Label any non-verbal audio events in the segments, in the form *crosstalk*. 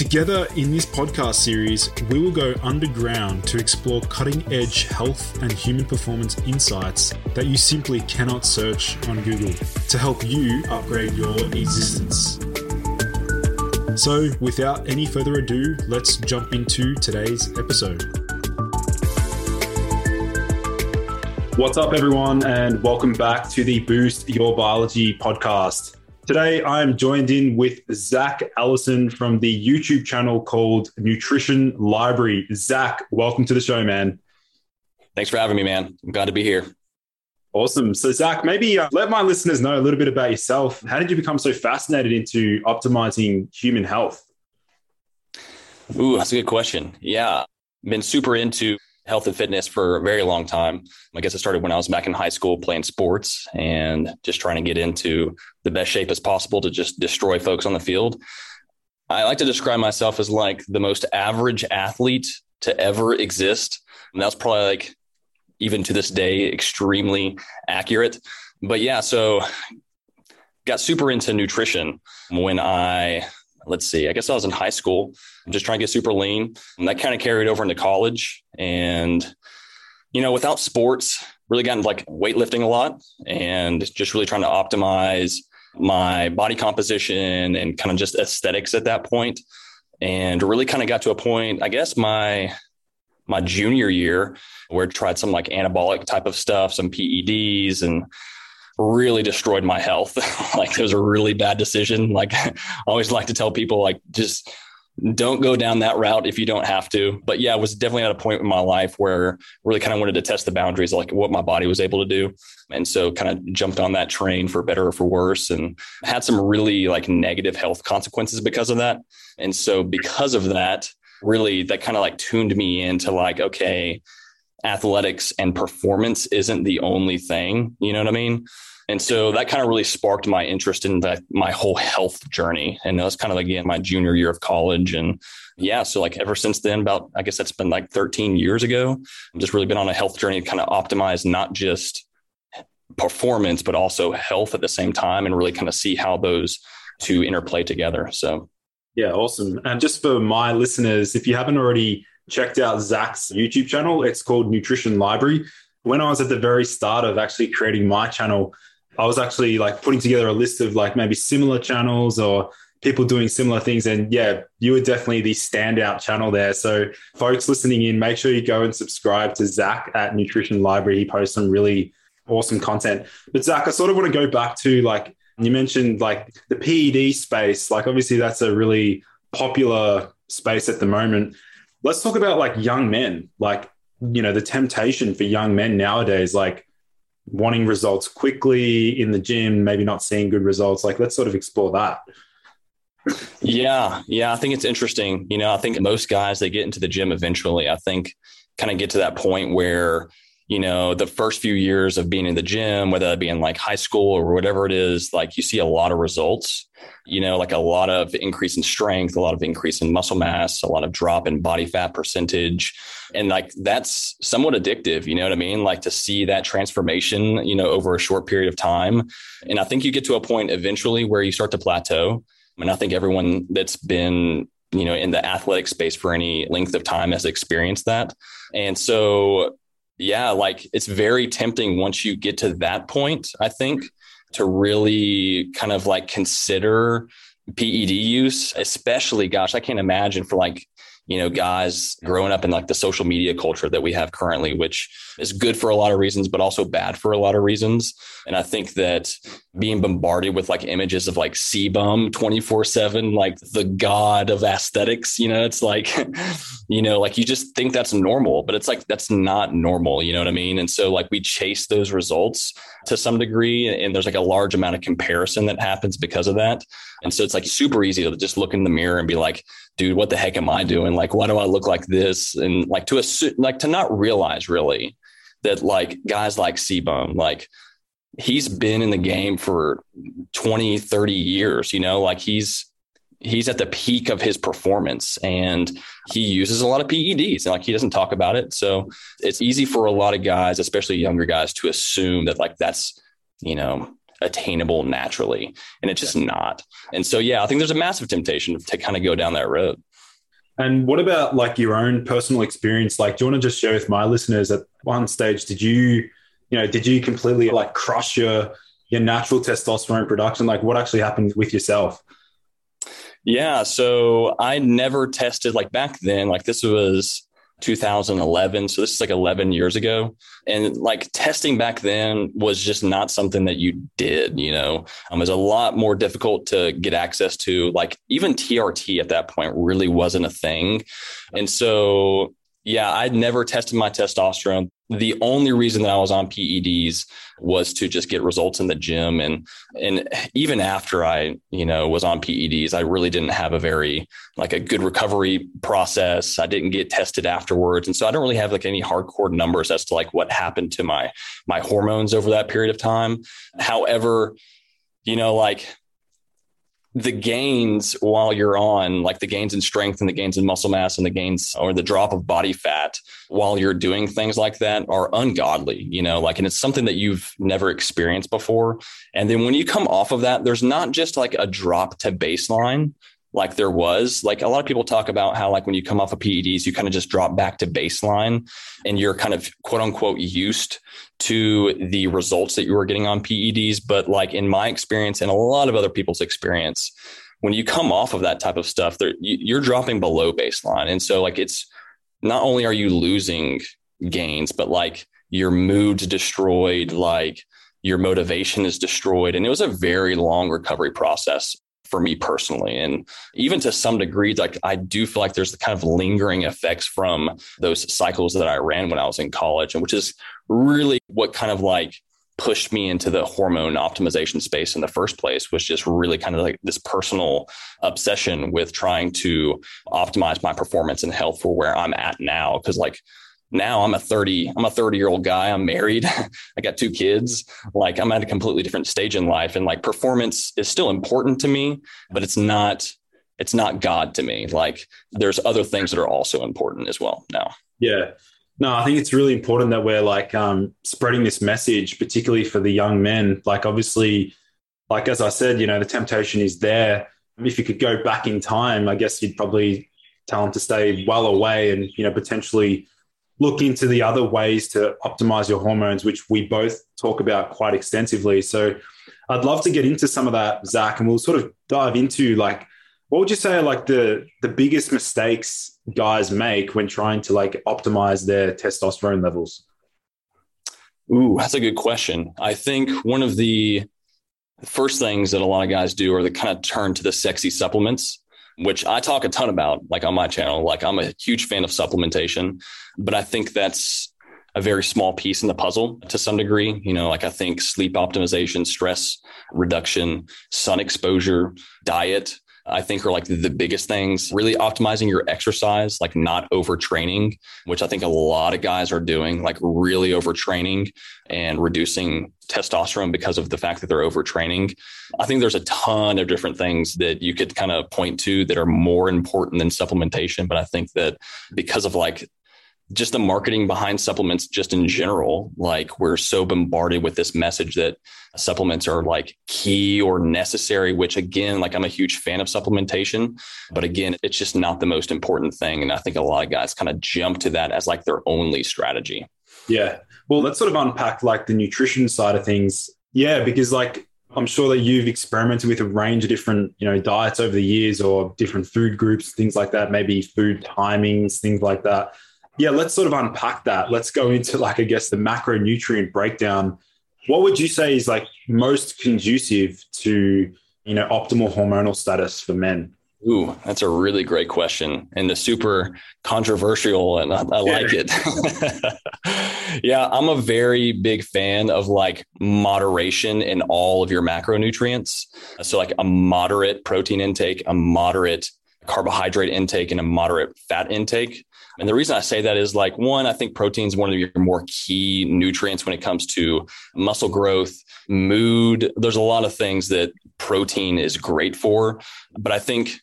Together in this podcast series, we will go underground to explore cutting edge health and human performance insights that you simply cannot search on Google to help you upgrade your existence. So, without any further ado, let's jump into today's episode. What's up, everyone, and welcome back to the Boost Your Biology podcast. Today, I'm joined in with Zach Allison from the YouTube channel called Nutrition Library. Zach, welcome to the show, man. Thanks for having me, man. I'm glad to be here. Awesome. So, Zach, maybe uh, let my listeners know a little bit about yourself. How did you become so fascinated into optimizing human health? Ooh, that's a good question. Yeah, been super into health and fitness for a very long time. I guess it started when I was back in high school playing sports and just trying to get into the best shape as possible to just destroy folks on the field. I like to describe myself as like the most average athlete to ever exist. And that's probably like, even to this day, extremely accurate. But yeah, so got super into nutrition when I let's see, I guess I was in high school, just trying to get super lean. And that kind of carried over into college. And, you know, without sports, really got into like weightlifting a lot and just really trying to optimize my body composition and kind of just aesthetics at that point. And really kind of got to a point, I guess my my junior year where I tried some like anabolic type of stuff, some PEDs and really destroyed my health. *laughs* like it was a really bad decision. Like *laughs* I always like to tell people like just don't go down that route if you don't have to. But yeah, I was definitely at a point in my life where really kind of wanted to test the boundaries, like what my body was able to do. And so kind of jumped on that train for better or for worse and had some really like negative health consequences because of that. And so because of that, really that kind of like tuned me into like, okay, athletics and performance isn't the only thing. You know what I mean? And so that kind of really sparked my interest in that, my whole health journey. And that was kind of again my junior year of college. And yeah, so like ever since then, about I guess that's been like 13 years ago, I've just really been on a health journey to kind of optimize not just performance, but also health at the same time and really kind of see how those two interplay together. So yeah, awesome. And just for my listeners, if you haven't already checked out Zach's YouTube channel, it's called Nutrition Library. When I was at the very start of actually creating my channel, I was actually like putting together a list of like maybe similar channels or people doing similar things. And yeah, you were definitely the standout channel there. So, folks listening in, make sure you go and subscribe to Zach at Nutrition Library. He posts some really awesome content. But, Zach, I sort of want to go back to like you mentioned, like the PED space. Like, obviously, that's a really popular space at the moment. Let's talk about like young men, like, you know, the temptation for young men nowadays. Like, wanting results quickly in the gym, maybe not seeing good results. Like, let's sort of explore that. Yeah, yeah, I think it's interesting. You know, I think most guys they get into the gym eventually. I think kind of get to that point where you know the first few years of being in the gym, whether that be in like high school or whatever it is, like you see a lot of results. You know, like a lot of increase in strength, a lot of increase in muscle mass, a lot of drop in body fat percentage. And like that's somewhat addictive you know what i mean? Like to see that transformation you know over a short period of time. And i think you get to a point eventually where you start to plateau. And i think everyone that's been you know in the athletic space for any length of time has experienced that. And so yeah like it's very tempting once you get to that point i think to really kind of like consider PED use, especially, gosh, I can't imagine for like you know, guys growing up in like the social media culture that we have currently, which is good for a lot of reasons, but also bad for a lot of reasons. And I think that being bombarded with like images of like CBum 24 seven, like the god of aesthetics, you know, it's like, *laughs* you know, like you just think that's normal, but it's like, that's not normal. You know what I mean? And so like we chase those results to some degree. And there's like a large amount of comparison that happens because of that. And so it's like super easy to just look in the mirror and be like, dude, what the heck am I doing? Like, why do I look like this? And like to assume, like to not realize really that like guys like CBum, like he's been in the game for 20, 30 years, you know, like he's, he's at the peak of his performance and he uses a lot of PEDs and like he doesn't talk about it. So it's easy for a lot of guys, especially younger guys to assume that like that's, you know, attainable naturally and it's just not. And so, yeah, I think there's a massive temptation to kind of go down that road. And what about like your own personal experience? Like, do you want to just share with my listeners at one stage, did you, you know, did you completely like crush your, your natural testosterone production? Like what actually happened with yourself? Yeah. So I never tested like back then, like this was 2011. So this is like 11 years ago. And like testing back then was just not something that you did, you know, um, it was a lot more difficult to get access to. Like even TRT at that point really wasn't a thing. And so yeah, I'd never tested my testosterone. The only reason that I was on PEDs was to just get results in the gym. And and even after I, you know, was on PEDs, I really didn't have a very like a good recovery process. I didn't get tested afterwards. And so I don't really have like any hardcore numbers as to like what happened to my my hormones over that period of time. However, you know, like the gains while you're on like the gains in strength and the gains in muscle mass and the gains or the drop of body fat while you're doing things like that are ungodly you know like and it's something that you've never experienced before. And then when you come off of that there's not just like a drop to baseline like there was. Like a lot of people talk about how, like, when you come off of PEDs, you kind of just drop back to baseline and you're kind of quote unquote used to the results that you were getting on PEDs. But like in my experience and a lot of other people's experience, when you come off of that type of stuff, you're dropping below baseline. And so, like, it's not only are you losing gains, but like your mood's destroyed, like, your motivation is destroyed. And it was a very long recovery process for me personally. And even to some degree, like I do feel like there's the kind of lingering effects from those cycles that I ran when I was in college, and which is really what kind of like pushed me into the hormone optimization space in the first place was just really kind of like this personal obsession with trying to optimize my performance and health for where I'm at now. Cause like now I'm a 30, I'm a 30 year old guy. I'm married. *laughs* I got two kids. Like I'm at a completely different stage in life. And like performance is still important to me, but it's not, it's not God to me. Like there's other things that are also important as well now. Yeah. No, I think it's really important that we're like um, spreading this message, particularly for the young men. Like, obviously, like as I said, you know, the temptation is there. If you could go back in time, I guess you'd probably tell them to stay well away and, you know, potentially look into the other ways to optimize your hormones, which we both talk about quite extensively. So I'd love to get into some of that, Zach, and we'll sort of dive into like, what would you say are like the the biggest mistakes guys make when trying to like optimize their testosterone levels? Ooh, that's a good question. I think one of the first things that a lot of guys do are they kind of turn to the sexy supplements which I talk a ton about, like on my channel. Like I'm a huge fan of supplementation, but I think that's a very small piece in the puzzle to some degree. You know, like I think sleep optimization, stress reduction, sun exposure, diet, I think are like the biggest things. Really optimizing your exercise, like not overtraining, which I think a lot of guys are doing, like really overtraining and reducing testosterone because of the fact that they're overtraining. I think there's a ton of different things that you could kind of point to that are more important than supplementation. But I think that because of like just the marketing behind supplements just in general like we're so bombarded with this message that supplements are like key or necessary which again like i'm a huge fan of supplementation but again it's just not the most important thing and i think a lot of guys kind of jump to that as like their only strategy. Yeah. Well let's sort of unpack like the nutrition side of things. Yeah because like I'm sure that you've experimented with a range of different, you know, diets over the years or different food groups, things like that, maybe food timings, things like that yeah, let's sort of unpack that. Let's go into like I guess the macronutrient breakdown. What would you say is like most conducive to you know optimal hormonal status for men? Ooh, that's a really great question and the super controversial, and I, I like it. *laughs* yeah, I'm a very big fan of like moderation in all of your macronutrients. So, like a moderate protein intake, a moderate carbohydrate intake and a moderate fat intake. And the reason I say that is like one, I think protein is one of your more key nutrients when it comes to muscle growth, mood. There's a lot of things that protein is great for. But I think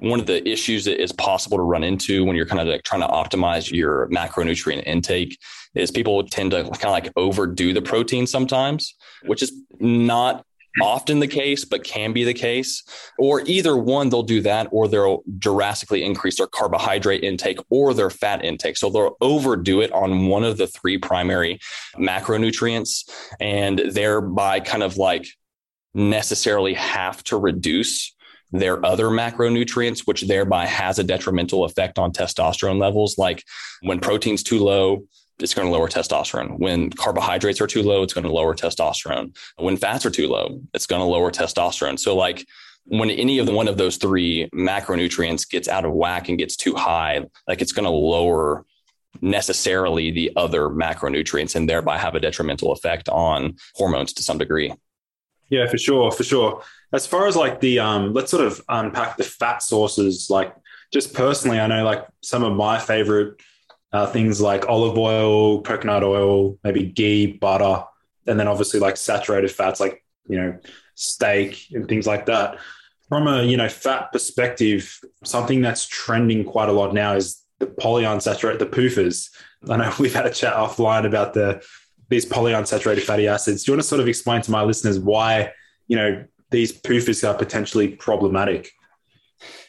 one of the issues that is possible to run into when you're kind of like trying to optimize your macronutrient intake is people tend to kind of like overdo the protein sometimes, which is not often the case, but can be the case. Or either one, they'll do that, or they'll drastically increase their carbohydrate intake or their fat intake. So they'll overdo it on one of the three primary macronutrients and thereby kind of like necessarily have to reduce their other macronutrients, which thereby has a detrimental effect on testosterone levels. Like when protein's too low, it's going to lower testosterone. When carbohydrates are too low, it's going to lower testosterone. When fats are too low, it's going to lower testosterone. So like when any of the, one of those three macronutrients gets out of whack and gets too high, like it's going to lower necessarily the other macronutrients and thereby have a detrimental effect on hormones to some degree. Yeah, for sure, for sure. As far as like the um, let's sort of unpack the fat sources. Like, just personally, I know like some of my favorite uh, things like olive oil, coconut oil, maybe ghee, butter, and then obviously like saturated fats like, you know, steak and things like that. From a, you know, fat perspective, something that's trending quite a lot now is the polyunsaturated, the poofers. I know *laughs* we've had a chat offline about the these polyunsaturated fatty acids. Do you want to sort of explain to my listeners why, you know, these poofers are potentially problematic?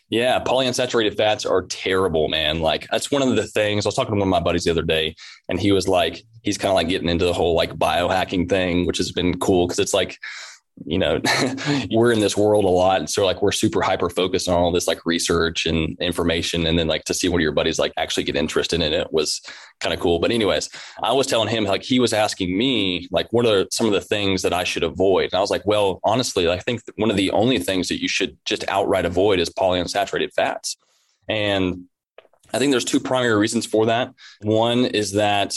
Yeah, polyunsaturated fats are terrible, man. Like that's one of the things I was talking to one of my buddies the other day, and he was like, he's kind of like getting into the whole like biohacking thing, which has been cool because it's like you know, *laughs* we're in this world a lot. And so like we're super hyper focused on all this like research and information. And then like to see one of your buddies like actually get interested in it was kind of cool. But anyways, I was telling him like he was asking me like what are some of the things that I should avoid? And I was like, well, honestly, I think one of the only things that you should just outright avoid is polyunsaturated fats. And I think there's two primary reasons for that. One is that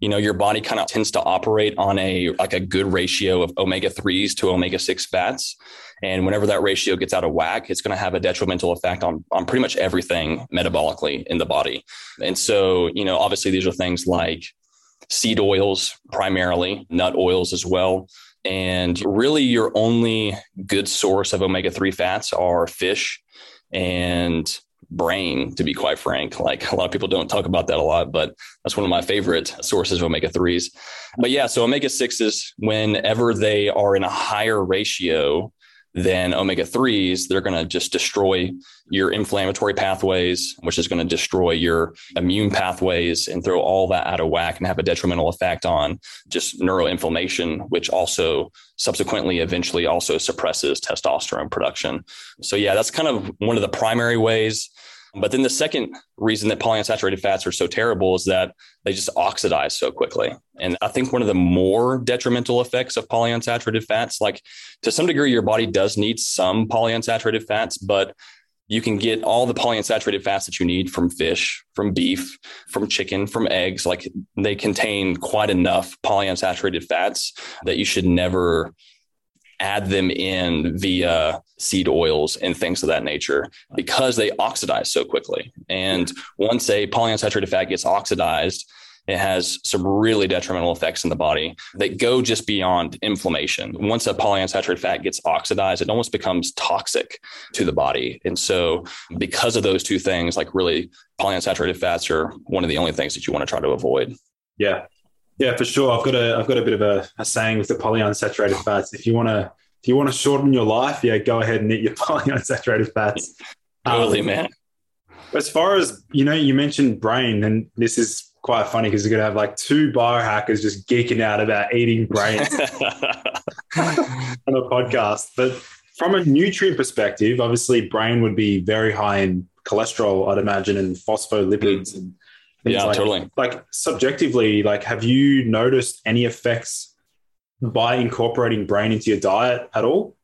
you know your body kind of tends to operate on a like a good ratio of omega 3s to omega 6 fats and whenever that ratio gets out of whack it's going to have a detrimental effect on on pretty much everything metabolically in the body. And so you know obviously these are things like seed oils primarily nut oils as well. And really your only good source of omega 3 fats are fish. And brain, to be quite frank. Like a lot of people don't talk about that a lot, but that's one of my favorite sources of omega 3s. But yeah, so omega 6s, whenever they are in a higher ratio than omega 3s, they're going to just destroy your inflammatory pathways, which is going to destroy your immune pathways and throw all that out of whack and have a detrimental effect on just neuroinflammation, which also subsequently eventually also suppresses testosterone production. So, yeah, that's kind of one of the primary ways. But then the second reason that polyunsaturated fats are so terrible is that they just oxidize so quickly. And I think one of the more detrimental effects of polyunsaturated fats, like to some degree, your body does need some polyunsaturated fats, but you can get all the polyunsaturated fats that you need from fish, from beef, from chicken, from eggs. Like they contain quite enough polyunsaturated fats that you should never add them in via seed oils and things of that nature because they oxidize so quickly. And once a polyunsaturated fat gets oxidized, it has some really detrimental effects in the body that go just beyond inflammation. Once a polyunsaturated fat gets oxidized, it almost becomes toxic to the body. And so, because of those two things, like really, polyunsaturated fats are one of the only things that you want to try to avoid. Yeah. Yeah, for sure. I've got a I've got a bit of a, a saying with the polyunsaturated fats. If you want to if you want to shorten your life, yeah, go ahead and eat your *laughs* polyunsaturated fats. totally, um, man. As far as you know, you mentioned brain, and this is quite funny because you're gonna have like two biohackers just geeking out about eating brains *laughs* *laughs* on a podcast. But from a nutrient perspective, obviously, brain would be very high in cholesterol, I'd imagine, and phospholipids and yeah, like, totally. Like subjectively, like have you noticed any effects by incorporating brain into your diet at all?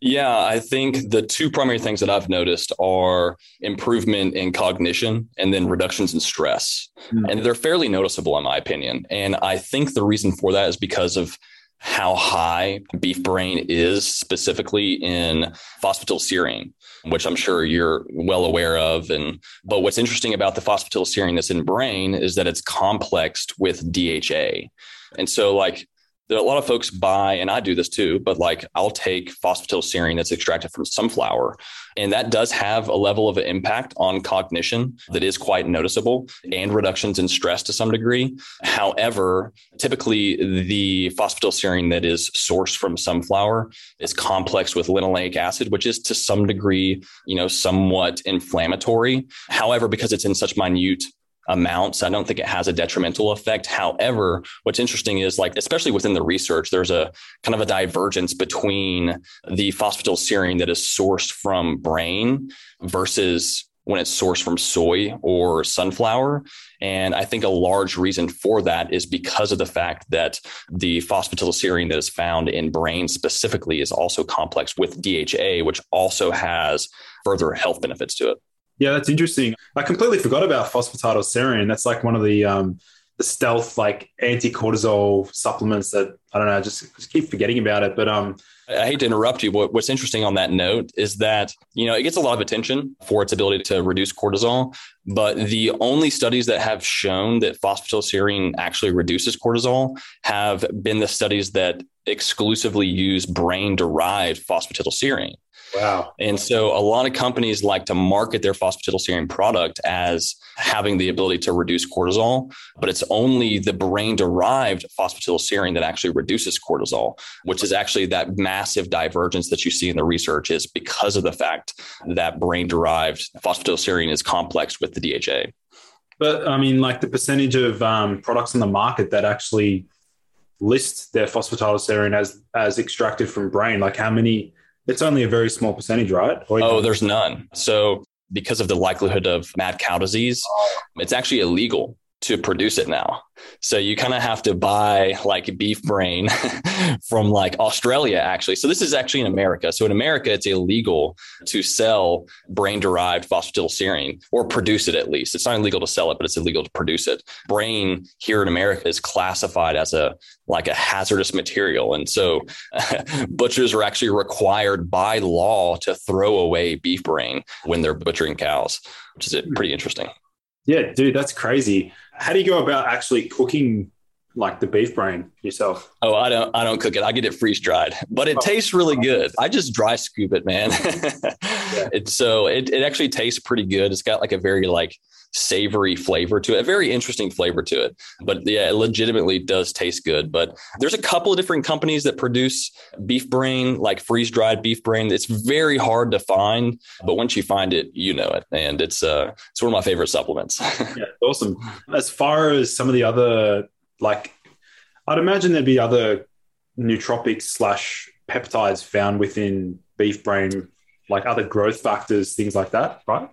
Yeah, I think the two primary things that I've noticed are improvement in cognition and then reductions in stress. Mm. And they're fairly noticeable, in my opinion. And I think the reason for that is because of how high beef brain is specifically in phosphatidylserine, which I'm sure you're well aware of. And but what's interesting about the phosphatidylserine that's in brain is that it's complexed with DHA. And so like are a lot of folks buy, and I do this too, but like I'll take phosphatidylserine that's extracted from sunflower, and that does have a level of impact on cognition that is quite noticeable and reductions in stress to some degree. However, typically the phosphatidylserine that is sourced from sunflower is complex with linoleic acid, which is to some degree, you know, somewhat inflammatory. However, because it's in such minute amounts. I don't think it has a detrimental effect. However, what's interesting is like, especially within the research, there's a kind of a divergence between the phosphatidylserine that is sourced from brain versus when it's sourced from soy or sunflower. And I think a large reason for that is because of the fact that the phosphatidylserine that is found in brain specifically is also complex with DHA, which also has further health benefits to it. Yeah, that's interesting. I completely forgot about phosphatidylserine. That's like one of the um, the stealth like anti-cortisol supplements that I don't know. Just, just keep forgetting about it. But um, I hate to interrupt you. But what's interesting on that note is that you know it gets a lot of attention for its ability to reduce cortisol, but the only studies that have shown that phosphatidylserine actually reduces cortisol have been the studies that exclusively use brain-derived phosphatidylserine. Wow. And so a lot of companies like to market their phosphatidylserine product as having the ability to reduce cortisol, but it's only the brain derived phosphatidylserine that actually reduces cortisol, which is actually that massive divergence that you see in the research is because of the fact that brain derived phosphatidylserine is complex with the DHA. But I mean, like the percentage of um, products on the market that actually list their phosphatidylserine as as extracted from brain, like how many it's only a very small percentage, right? oh, there's none. So because of the likelihood of mad cow disease, it's actually illegal to produce it now. So you kind of have to buy like beef brain *laughs* from like Australia, actually. So this is actually in America. So in America, it's illegal to sell brain derived phosphatidylserine or produce it at least. It's not illegal to sell it, but it's illegal to produce it. Brain here in America is classified as a like a hazardous material. And so *laughs* butchers are actually required by law to throw away beef brain when they're butchering cows, which is pretty interesting. Yeah, dude, that's crazy. How do you go about actually cooking like the beef brain yourself? Oh, I don't I don't cook it. I get it freeze dried, but it oh. tastes really good. I just dry scoop it, man. *laughs* yeah. It's so it, it actually tastes pretty good. It's got like a very like savory flavor to it, a very interesting flavor to it. But yeah, it legitimately does taste good. But there's a couple of different companies that produce beef brain, like freeze dried beef brain. It's very hard to find, but once you find it, you know it, and it's uh it's one of my favorite supplements. *laughs* yeah, awesome. As far as some of the other like, I'd imagine there'd be other nootropics slash peptides found within beef brain, like other growth factors, things like that, right?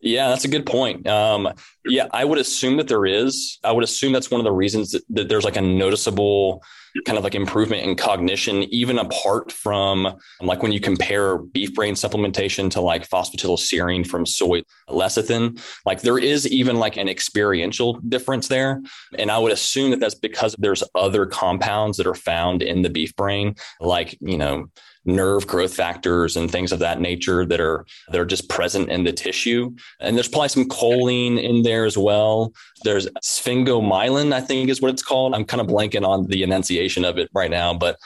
Yeah, that's a good point. Um, yeah, I would assume that there is. I would assume that's one of the reasons that, that, there's like a noticeable kind of like improvement in cognition, even apart from like when you compare beef brain supplementation to like phosphatidylserine from soy lecithin. Like there is even like an experiential difference there, and I would assume that that's because there's other compounds that are found in the beef brain, like you know nerve growth factors and things of that nature that are that are just present in the tissue. And there's probably some choline in there as well. There's sphingomyelin, I think is what it's called. I'm kind of blanking on the enunciation of it right now, but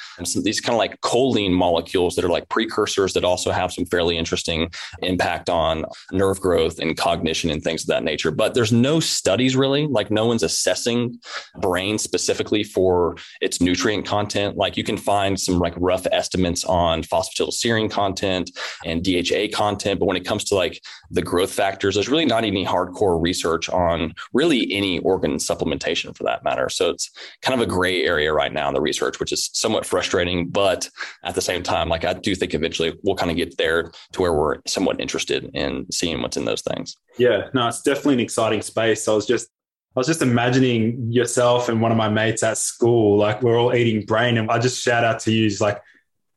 these kind of like choline molecules that are like precursors that also have some fairly interesting impact on nerve growth and cognition and things of that nature. But there's no studies really, like no one's assessing brain specifically for its nutrient content. Like you can find some like rough estimates on phosphatidylserine content and DHA content, but when it comes to like the growth factors, there's really not any hardcore research on really any organ supplementation for that matter. So it's kind of a gray area right now in the research, which is somewhat frustrating. But at the same time, like I do think eventually we'll kind of get there to where we're somewhat interested in seeing what's in those things. Yeah, no, it's definitely an exciting space. I was just I was just imagining yourself and one of my mates at school, like we're all eating brain, and I just shout out to you, he's like,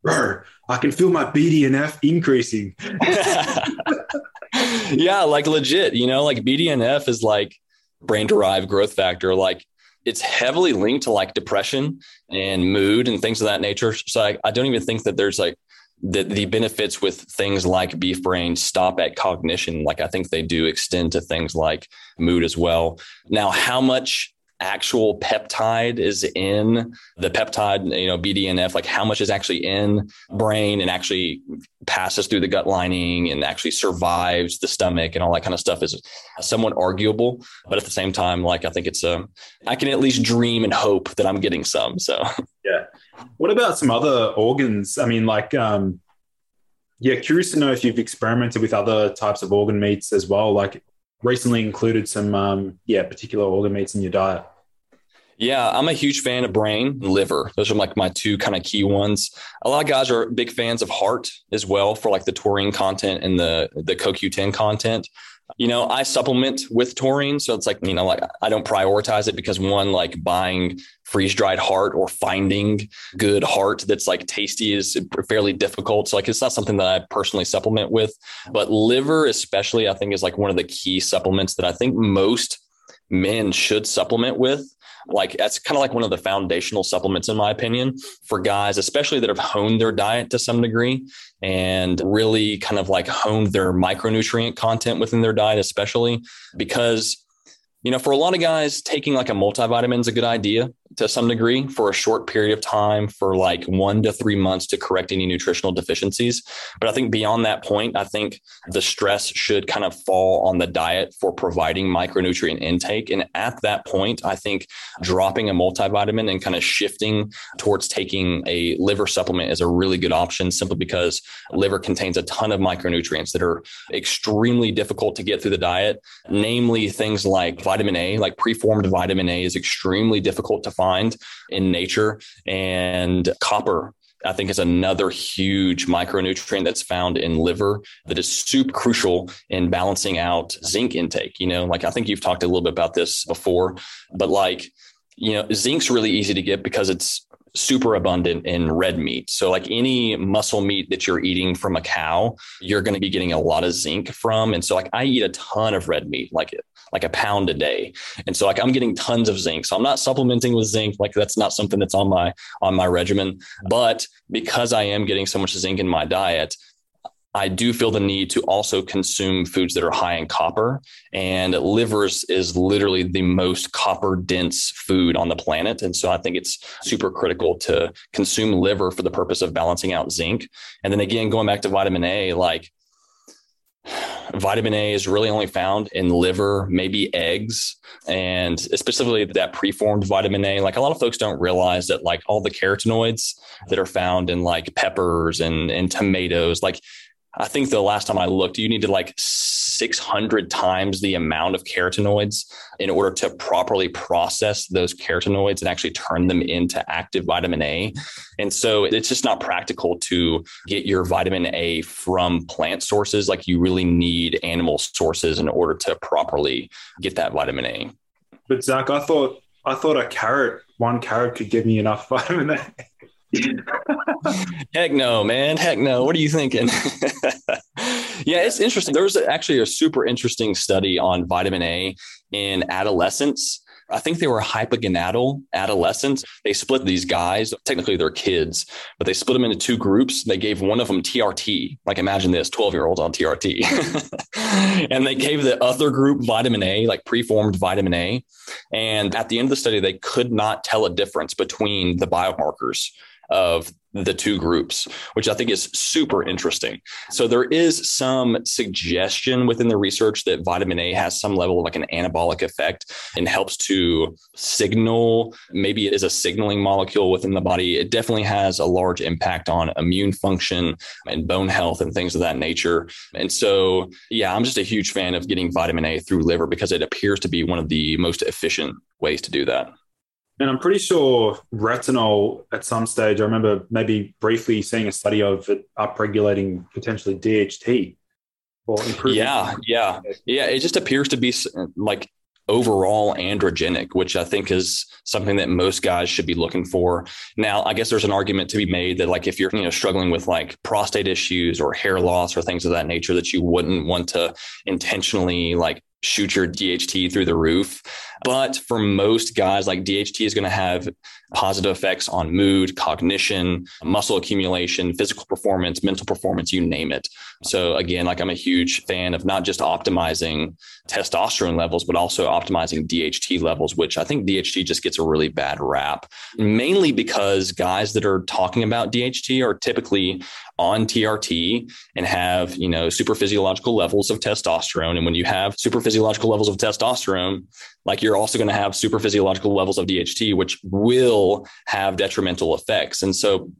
bro, I can feel my BDNF increasing. *laughs* yeah, like legit, you know, like BDNF is like brain derived growth factor. Like it's heavily linked to like depression and mood and things of that nature. So I, I don't even think that there's like the, the benefits with things like beef brain stop at cognition. Like I think they do extend to things like mood as well. Now, how much actual peptide is in the peptide, you know, BDNF, like how much is actually in brain and actually passes through the gut lining and actually survives the stomach and all that kind of stuff is somewhat arguable. But at the same time, like I think it's a, um, I can at least dream and hope that I'm getting some. So, *laughs* yeah. What about some other organs? I mean, like, um, yeah, curious to know if you've experimented with other types of organ meats as well. Like, recently included some, um, yeah, particular organ meats in your diet. Yeah, I'm a huge fan of brain, and liver. Those are like my two kind of key ones. A lot of guys are big fans of heart as well for like the taurine content and the the CoQ10 content. You know, I supplement with taurine, so it's like you know, like I don't prioritize it because one, like buying freeze dried heart or finding good heart that's like tasty is fairly difficult. So like it's not something that I personally supplement with, but liver especially, I think is like one of the key supplements that I think most men should supplement with like that's kind of like one of the foundational supplements, in my opinion, for guys, especially that have honed their diet to some degree and really kind of like honed their micronutrient content within their diet, especially because you know, for a lot of guys, taking like a multivitamin is a good idea to some degree for a short period of time for like one to three months to correct any nutritional deficiencies. But I think beyond that point, I think the stress should kind of fall on the diet for providing micronutrient intake. And at that point, I think dropping a multivitamin and kind of shifting towards taking a liver supplement is a really good option simply because liver contains a ton of micronutrients that are extremely difficult to get through the diet, namely things like vitamin A, like preformed vitamin A is extremely difficult to find find in nature. And copper I think is another huge micronutrient that's found in liver that is super crucial in balancing out zinc intake. You know, like I think you've talked a little bit about this before, but like, you know, zinc's really easy to get because it's super abundant in red meat. So, like any muscle meat that you're eating from a cow, you're going to be getting a lot of zinc from. And so, like, I eat a ton of red meat, like like a pound a day, and so like I'm getting tons of zinc. So I'm not supplementing with zinc, like that's not something that's on my on my regimen. But because I am getting so much zinc in my diet, I do feel the need to also consume foods that are high in copper. And livers is literally the most copper dense food on the planet. And so I think it's super critical to consume liver for the purpose of balancing out zinc. And then again, going back to vitamin A, like *sighs* vitamin A is really only found in liver, maybe eggs, and specifically that preformed vitamin A. Like a lot of folks don't realize that like all the carotenoids that are found in like peppers and, and tomatoes, like I think the last time I looked, you needed like 600 times the amount of carotenoids in order to properly process those carotenoids and actually turn them into active vitamin A. And so it's just not practical to get your vitamin A from plant sources. Like you really need animal sources in order to properly get that vitamin A. But Zach, I thought I thought a carrot, one carrot could give me enough *laughs* vitamin A. *laughs* Heck no, man. Heck no. What are you thinking? *laughs* yeah, it's interesting. There was actually a super interesting study on vitamin A in adolescents. I think they were hypogonadal adolescents. They split these guys, technically they're kids, but they split them into two groups. They gave one of them TRT. Like imagine this 12 year olds on TRT. *laughs* and they gave the other group vitamin A, like preformed vitamin A. And at the end of the study, they could not tell a difference between the biomarkers of the two groups, which I think is super interesting. So there is some suggestion within the research that vitamin A has some level of like an anabolic effect and helps to signal, maybe it is a signaling molecule within the body. It definitely has a large impact on immune function and bone health and things of that nature. And so, yeah, I'm just a huge fan of getting vitamin A through liver because it appears to be one of the most efficient ways to do that. And I'm pretty sure retinol at some stage, I remember maybe briefly seeing a study of it upregulating potentially DHT or improving. Yeah, yeah. Yeah. It just appears to be like overall androgenic, which I think is something that most guys should be looking for. Now, I guess there's an argument to be made that like if you're, you know, struggling with like prostate issues or hair loss or things of that nature that you wouldn't want to intentionally like shoot your DHT through the roof. But for most guys, like DHT is going to have positive effects on mood, cognition, muscle accumulation, physical performance, mental performance, you name it. So again, like I'm a huge fan of not just optimizing testosterone levels, but also optimizing DHT levels, which I think DHT just gets a really bad rap, mainly because guys that are talking about DHT are typically on TRT and have, you know, super physiological levels of testosterone. And when you have super physiological levels of testosterone, like you're also going to have super physiological levels of DHT, which will have detrimental effects. And so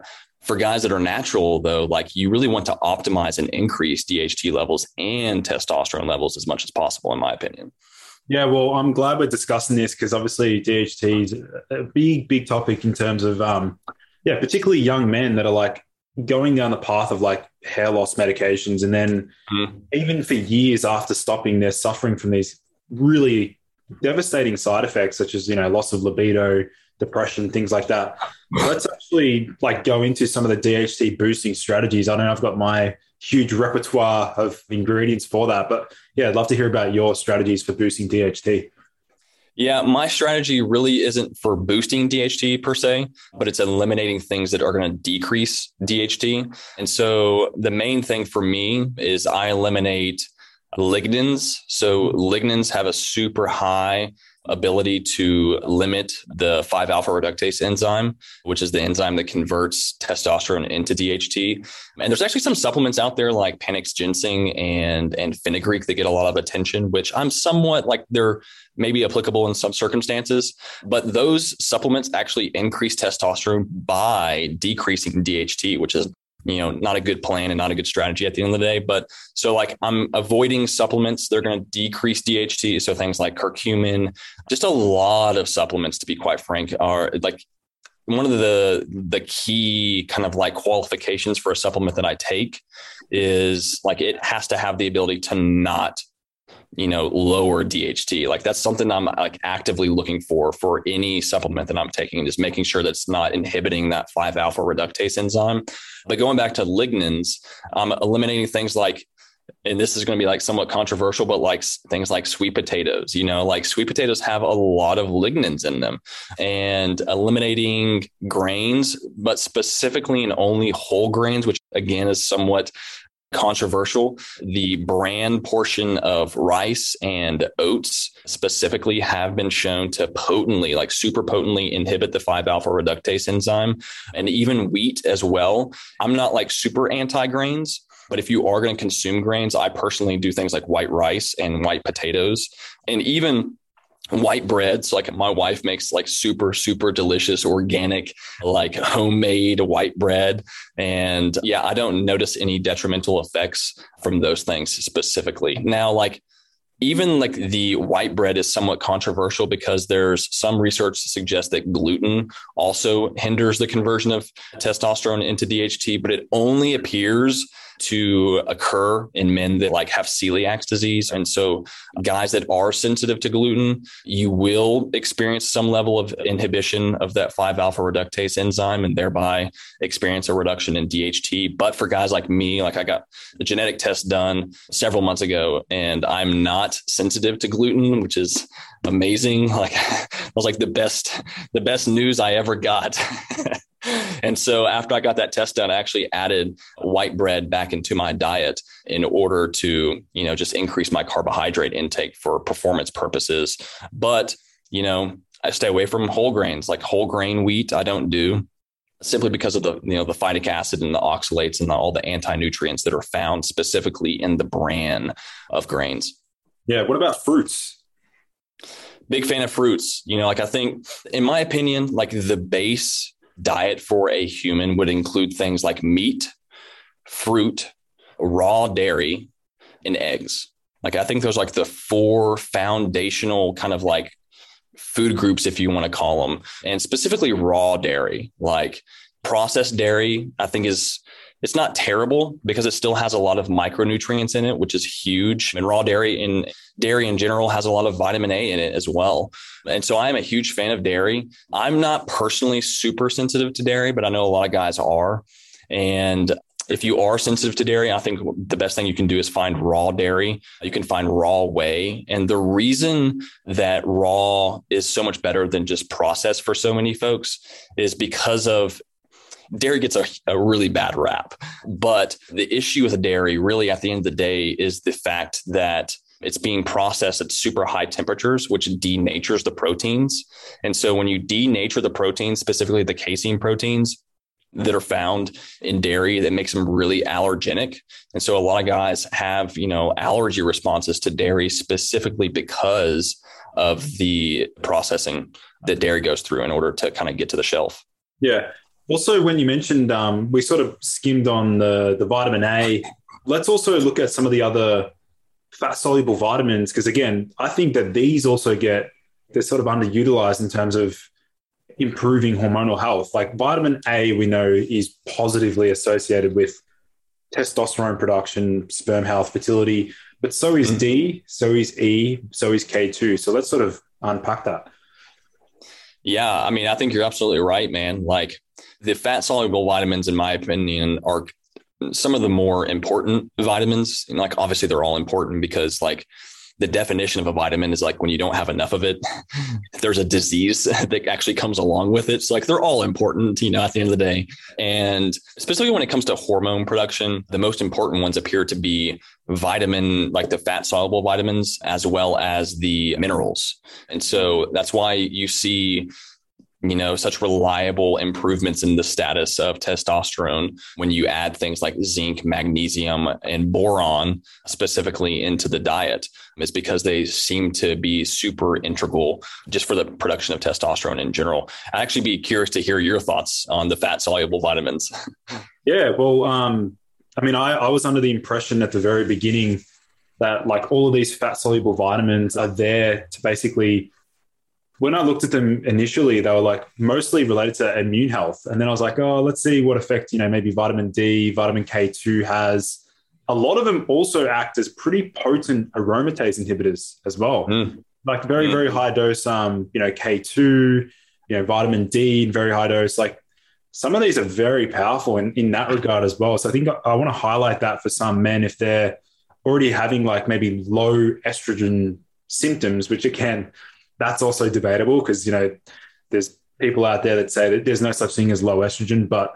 for guys that are natural though, like you really want to optimize and increase DHT levels and testosterone levels as much as possible, in my opinion. Yeah, well, I'm glad we're discussing this because obviously DHT is a big, big topic in terms of, um, yeah, particularly young men that are like going down the path of like hair loss medications. And then mm. even for years after stopping, they're suffering from these really devastating side effects, such as, you know, loss of libido, depression, things like that. Let's actually like go into some of the DHT boosting strategies. I don't know I've got my huge repertoire of ingredients for that, but yeah, I'd love to hear about your strategies for boosting DHT. Yeah, my strategy really isn't for boosting DHT per se, but it's eliminating things that are going to decrease DHT. And so the main thing for me is I eliminate lignans. So lignans have a super high ability to limit the 5 alpha reductase enzyme, which is the enzyme that converts testosterone into DHT. And there's actually some supplements out there like Panax ginseng and and fenugreek that get a lot of attention, which I'm somewhat like they're maybe applicable in some circumstances, but those supplements actually increase testosterone by decreasing DHT, which is you know not a good plan and not a good strategy at the end of the day. But so like i'm avoiding supplements. They're going to decrease dht so things like curcumin just a lot of supplements to be quite frank are like one of the the key kind of like qualifications for a supplement that i take is like it has to have the ability to not you know lower DHT. Like that's something I'm like actively looking for for any supplement that I'm taking, just making sure that's not inhibiting that 5 alpha reductase enzyme. But going back to lignans, I'm eliminating things like and this is going to be like somewhat controversial, but like things like sweet potatoes, you know, like sweet potatoes have a lot of lignans in them and eliminating grains, but specifically and only whole grains, which again is somewhat controversial. The bran portion of rice and oats specifically have been shown to potently, like super potently inhibit the 5 alpha reductase enzyme and even wheat as well. I'm not like super anti grains. But if you are going to consume grains, I personally do things like white rice and white potatoes. And even white breads So like my wife makes like super super delicious organic like homemade white bread. And yeah i don't notice any detrimental effects from those things specifically. Now like even like the white bread is somewhat controversial because there's some research to suggest that gluten also hinders the conversion of testosterone into DHT, but it only appears to occur in men that like have celiac disease. And so guys that are sensitive to gluten, you will experience some level of inhibition of that 5 alpha reductase enzyme and thereby experience a reduction in DHT. But for guys like me, like I got the genetic test done several months ago and I'm not sensitive to gluten, which is amazing. *laughs* Like *laughs* that was like the best, the best news I ever got. *laughs* and so after I got that test done, I actually added white bread back into my diet in order to, you know, just increase my carbohydrate intake for performance purposes. But, you know, I stay away from whole grains, like whole grain wheat. I don't do simply because of the you know the phytic acid and the oxalates and the, all the anti-nutrients that are found specifically in the bran of grains. Yeah, what about fruits? Big fan of fruits. You know, like I think in my opinion, like the base diet for a human would include things like meat, fruit, raw dairy, and eggs. Like I think those like the four foundational kind of like food groups, if you want to call them, and specifically raw dairy, like processed dairy, I think is it's not terrible because it still has a lot of micronutrients in it, which is huge. And raw dairy in dairy in general has a lot of vitamin A in it as well. And so I am a huge fan of dairy. I'm not personally super sensitive to dairy, but I know a lot of guys are. And if you are sensitive to dairy, I think the best thing you can do is find raw dairy. You can find raw whey. And the reason that raw is so much better than just processed for so many folks is because of dairy gets a, a really bad rap. But the issue with dairy, really, at the end of the day, is the fact that it's being processed at super high temperatures, which denatures the proteins. And so when you denature the proteins, specifically the casein proteins, that are found in dairy that makes them really allergenic. And so a lot of guys have, you know, allergy responses to dairy specifically because of the processing that dairy goes through in order to kind of get to the shelf. Yeah. Also, when you mentioned, um, we sort of skimmed on the, the vitamin A. Let's also look at some of the other fat soluble vitamins because, again, I think that these also get they're sort of underutilized in terms of improving hormonal health. Like vitamin A, we know is positively associated with testosterone production, sperm health, fertility, but so is. D, so is E, so is K2. So let's sort of unpack that. Yeah, I mean, I think you're absolutely right, man. Like the fat soluble vitamins, in my opinion, are some of the more important vitamins. And like obviously they're all important because like the definition of a vitamin is like when you don't have enough of it, *laughs* there's a disease *laughs* that actually comes along with it. So like they're all important, you know, at the end of the day. And specifically when it comes to hormone production, the most important ones appear to be vitamin, like the fat soluble vitamins, as well as the minerals. And so that's why you see you know, such reliable improvements in the status of testosterone when you add things like zinc, magnesium, and boron specifically into the diet. It's because they seem to be super integral just for the production of testosterone in general. I'd actually be curious to hear your thoughts on the fat soluble vitamins. *laughs* yeah, well, um, I mean, I, I was under the impression at the very beginning that like all of these fat soluble vitamins are there to basically when I looked at them initially, they were like mostly related to immune health. And then I was like, oh, let's see what effect, you know, maybe vitamin D, vitamin K2 has. A lot of them also act as pretty potent aromatase inhibitors as well. Mm. Like very, mm. very high dose, um, you know, K2, you know, vitamin D, very high dose. Like some of these are very powerful in, in that regard as well. So I think I, I want to highlight that for some men if they're already having like maybe low estrogen symptoms, which again, that's also debatable because you know there's people out there that say that there's no such thing as low estrogen, but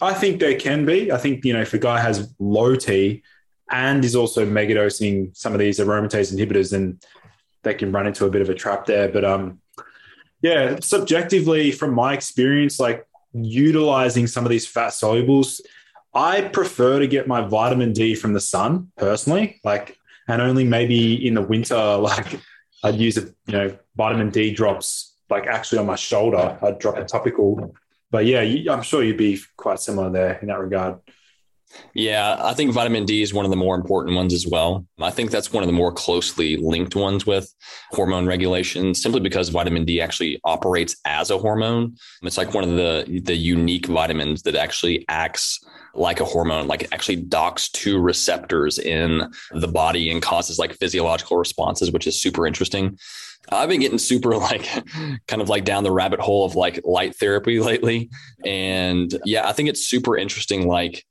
I think there can be. I think you know if a guy has low T and is also megadosing some of these aromatase inhibitors, then they can run into a bit of a trap there. But um, yeah, subjectively from my experience, like utilizing some of these fat solubles, I prefer to get my vitamin D from the sun personally, like, and only maybe in the winter, *laughs* like I'd use a you know vitamin D drops like actually on my shoulder. I'd drop a topical, but yeah, I'm sure you'd be quite similar there in that regard. Yeah, I think vitamin D is one of the more important ones as well. I think that's one of the more closely linked ones with hormone regulation, simply because vitamin D actually operates as a hormone. It's like one of the the unique vitamins that actually acts like a hormone, like it actually docks to receptors in the body and causes like physiological responses, which is super interesting. I've been getting super *laughs* like kind of like down the rabbit hole of like light therapy lately. And yeah, I think it's super interesting. Like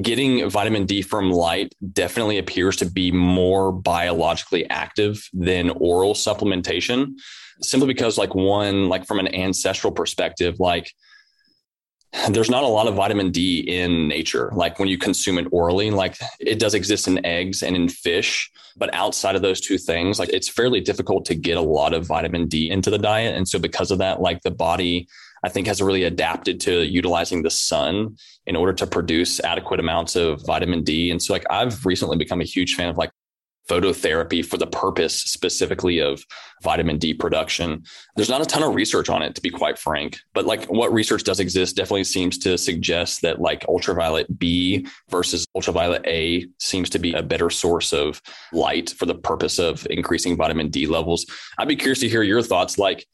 getting vitamin D from light definitely appears to be more biologically active than oral supplementation simply because like one like from an ancestral perspective like there's not a lot of vitamin D in nature. Like when you consume it orally, like it does exist in eggs and in fish, but outside of those two things, like it's fairly difficult to get a lot of vitamin D into the diet. And so because of that, like the body, I think has really adapted to utilizing the sun in order to produce adequate amounts of vitamin D. And so like I've recently become a huge fan of like phototherapy for the purpose specifically of vitamin D production. There's not a ton of research on it, to be quite frank, but like what research does exist definitely seems to suggest that like ultraviolet B versus ultraviolet A seems to be a better source of light for the purpose of increasing vitamin D levels. I'd be curious to hear your thoughts. Like,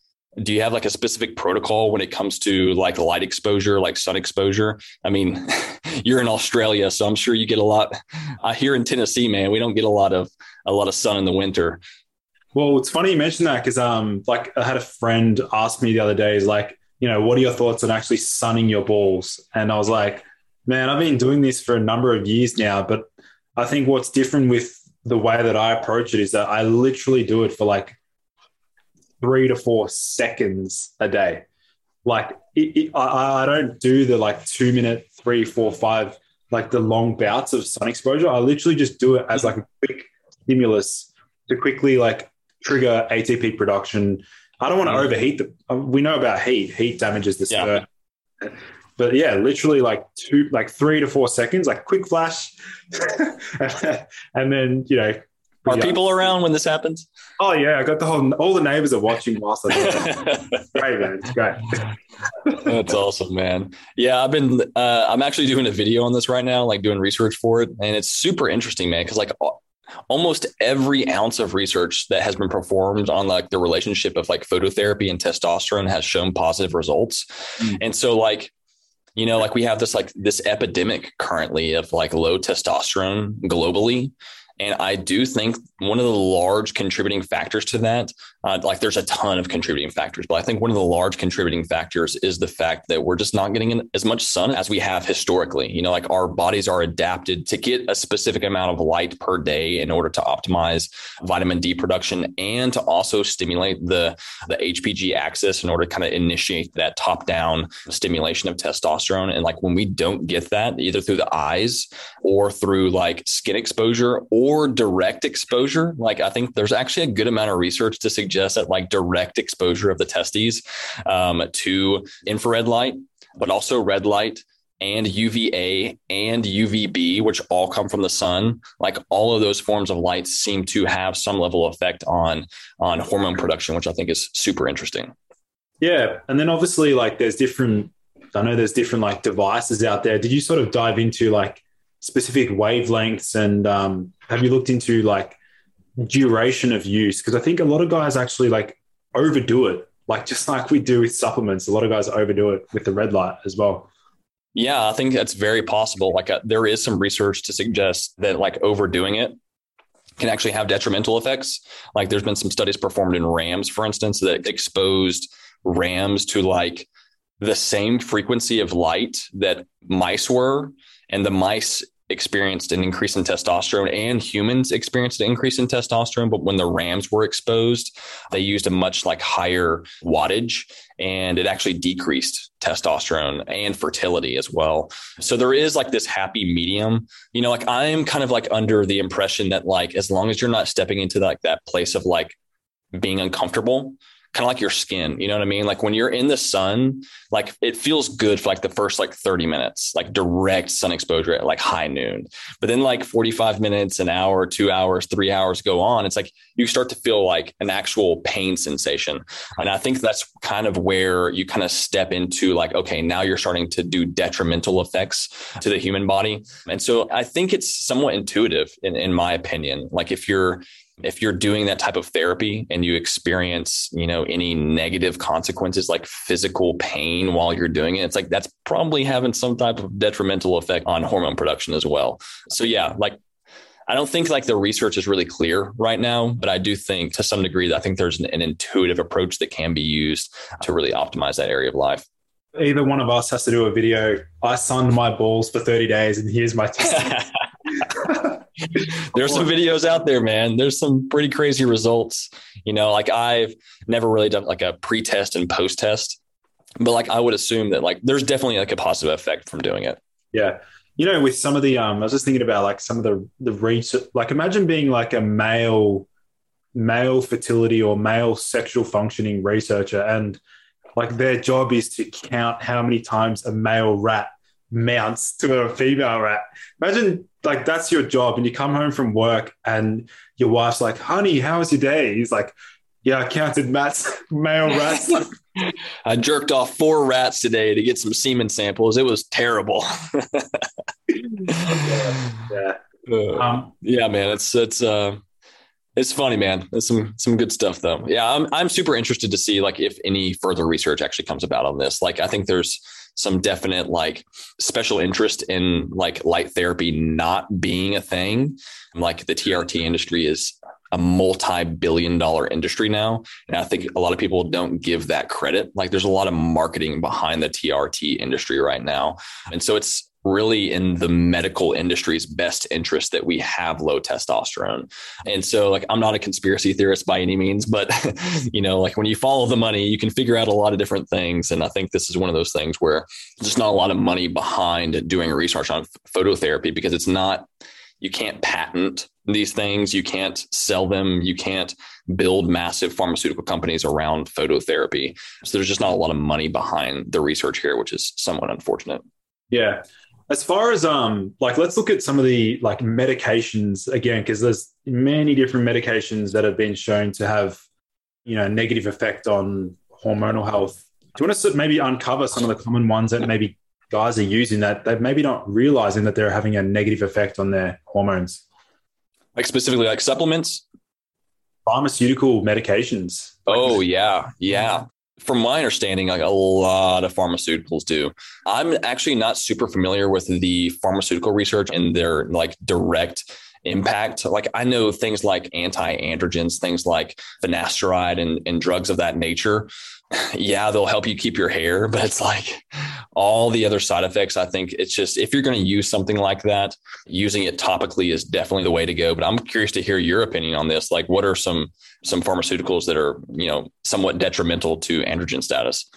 do you have like a specific protocol when it comes to like light exposure like sun exposure? I mean *laughs* you're in australia so i'm sure you get a lot *laughs* uh, here in tennessee man we don't get a lot of a lot of sun in the winter. Well it's funny you mentioned that because um like i had a friend ask me the other day is like you know what are your thoughts on actually sunning your balls? And i was like Man, I've been doing this for a number of years now, but I think what's different with the way that I approach it is that I literally do it for like three to four seconds a day. Like it, it, I, I don't do the like two minute, three, four, five, like the long bouts of sun exposure. I literally just do it as like a quick stimulus to quickly like trigger ATP production. I don't want to overheat the. Uh, we know about heat. Heat damages the yeah. But yeah, literally like two, like three to four seconds, like quick flash, *laughs* and then you know. Are people around when this happens? Oh yeah, I got the whole. All the neighbors are watching whilst I do it. *laughs* great man, it's great. That's awesome, man. Yeah, I've been. Uh, I'm actually doing a video on this right now, like doing research for it, and it's super interesting, man. Because like almost every ounce of research that has been performed on like the relationship of like phototherapy and testosterone has shown positive results. Mm. And so like you know like we have this like this epidemic currently of like low testosterone globally and I do think one of the large contributing factors to that, uh, like there's a ton of contributing factors, but I think one of the large contributing factors is the fact that we're just not getting as much sun as we have historically. You know, like our bodies are adapted to get a specific amount of light per day in order to optimize vitamin D production and to also stimulate the, the HPG axis in order to kind of initiate that top down stimulation of testosterone. And like when we don't get that either through the eyes or through like skin exposure or or direct exposure. Like I think there's actually a good amount of research to suggest that like direct exposure of the testes um, to infrared light, but also red light and UVA and UVB, which all come from the sun, like all of those forms of light seem to have some level of effect on on hormone production, which I think is super interesting. Yeah, and then obviously like there's different. I know there's different like devices out there. Did you sort of dive into like specific wavelengths and um, have you looked into like duration of use? Because I think a lot of guys actually like overdo it, like just like we do with supplements. A lot of guys overdo it with the red light as well. Yeah, I think that's very possible. Like uh, there is some research to suggest that like overdoing it can actually have detrimental effects. Like there's been some studies performed in rams, for instance, that exposed rams to like the same frequency of light that mice were, and the mice experienced an increase in testosterone and humans experienced an increase in testosterone but when the rams were exposed they used a much like higher wattage and it actually decreased testosterone and fertility as well. So there is like this happy medium. You know like i'm kind of like under the impression that like as long as you're not stepping into like that place of like being uncomfortable kind of like your skin. You know what I mean? Like when you're in the sun, like it feels good for like the first like 30 minutes, like direct sun exposure at like high noon. But then like 45 minutes, an hour, two hours, three hours go on. It's like you start to feel like an actual pain sensation. And I think that's kind of where you kind of step into like, okay, now you're starting to do detrimental effects to the human body. And so I think it's somewhat intuitive in, in my opinion. Like if you're if you're doing that type of therapy and you experience, you know, any negative consequences like physical pain while you're doing it, it's like that's probably having some type of detrimental effect on hormone production as well. So yeah, like I don't think like the research is really clear right now, but I do think to some degree that I think there's an, an intuitive approach that can be used to really optimize that area of life either one of us has to do a video. I sunned my balls for 30 days and here's my *laughs* *laughs* *laughs* There's some videos out there, man. There's some pretty crazy results. You know, like I've never really done like a pre-test and post-test, but like I would assume that like there's definitely like a positive effect from doing it. Yeah. You know, with some of the um I was just thinking about like some of the the research like imagine being like a male male fertility or male sexual functioning researcher and like their job is to count how many times a male rat mounts to a female rat. Imagine like that's your job, and you come home from work, and your wife's like, "Honey, how was your day?" He's like, "Yeah, I counted Matt's *laughs* male rats." *laughs* I jerked off four rats today to get some semen samples. It was terrible. *laughs* yeah. Uh, um, yeah, man, it's it's uh it's funny, man. It's some some good stuff though. Yeah, I'm I'm super interested to see like if any further research actually comes about on this. Like I think there's some definite like special interest in like light therapy not being a thing. Like the TRT industry is a multi-billion dollar industry now and i think a lot of people don't give that credit like there's a lot of marketing behind the trt industry right now and so it's really in the medical industry's best interest that we have low testosterone. And so like I'm not a conspiracy theorist by any means, but *laughs* you know, like when you follow the money, you can figure out a lot of different things. And I think this is one of those things where there's just not a lot of money behind doing research on phototherapy because it's not you can't patent these things, you can't sell them, you can't build massive pharmaceutical companies around phototherapy. So there's just not a lot of money behind the research here, which is somewhat unfortunate. Yeah. As far as um like let's look at some of the like medications again because there's many different medications that have been shown to have you know negative effect on hormonal health. Do you want to maybe uncover some of the common ones that maybe guys are using that they're maybe not realizing that they're having a negative effect on their hormones? Like specifically like supplements? Pharmaceutical medications. Oh yeah, yeah from my understanding, like a lot of pharmaceuticals do. I'm actually not super familiar with the pharmaceutical research and their like direct impact. Like I know things like anti-androgens, things like finasteride and, and drugs of that nature. Yeah, they'll help you keep your hair, but it's like all the other side effects. I think it's just if you're going to use something like that, using it topically is definitely the way to go. But I'm curious to hear your opinion on this. Like, what are some some pharmaceuticals that are you know somewhat detrimental to androgen status?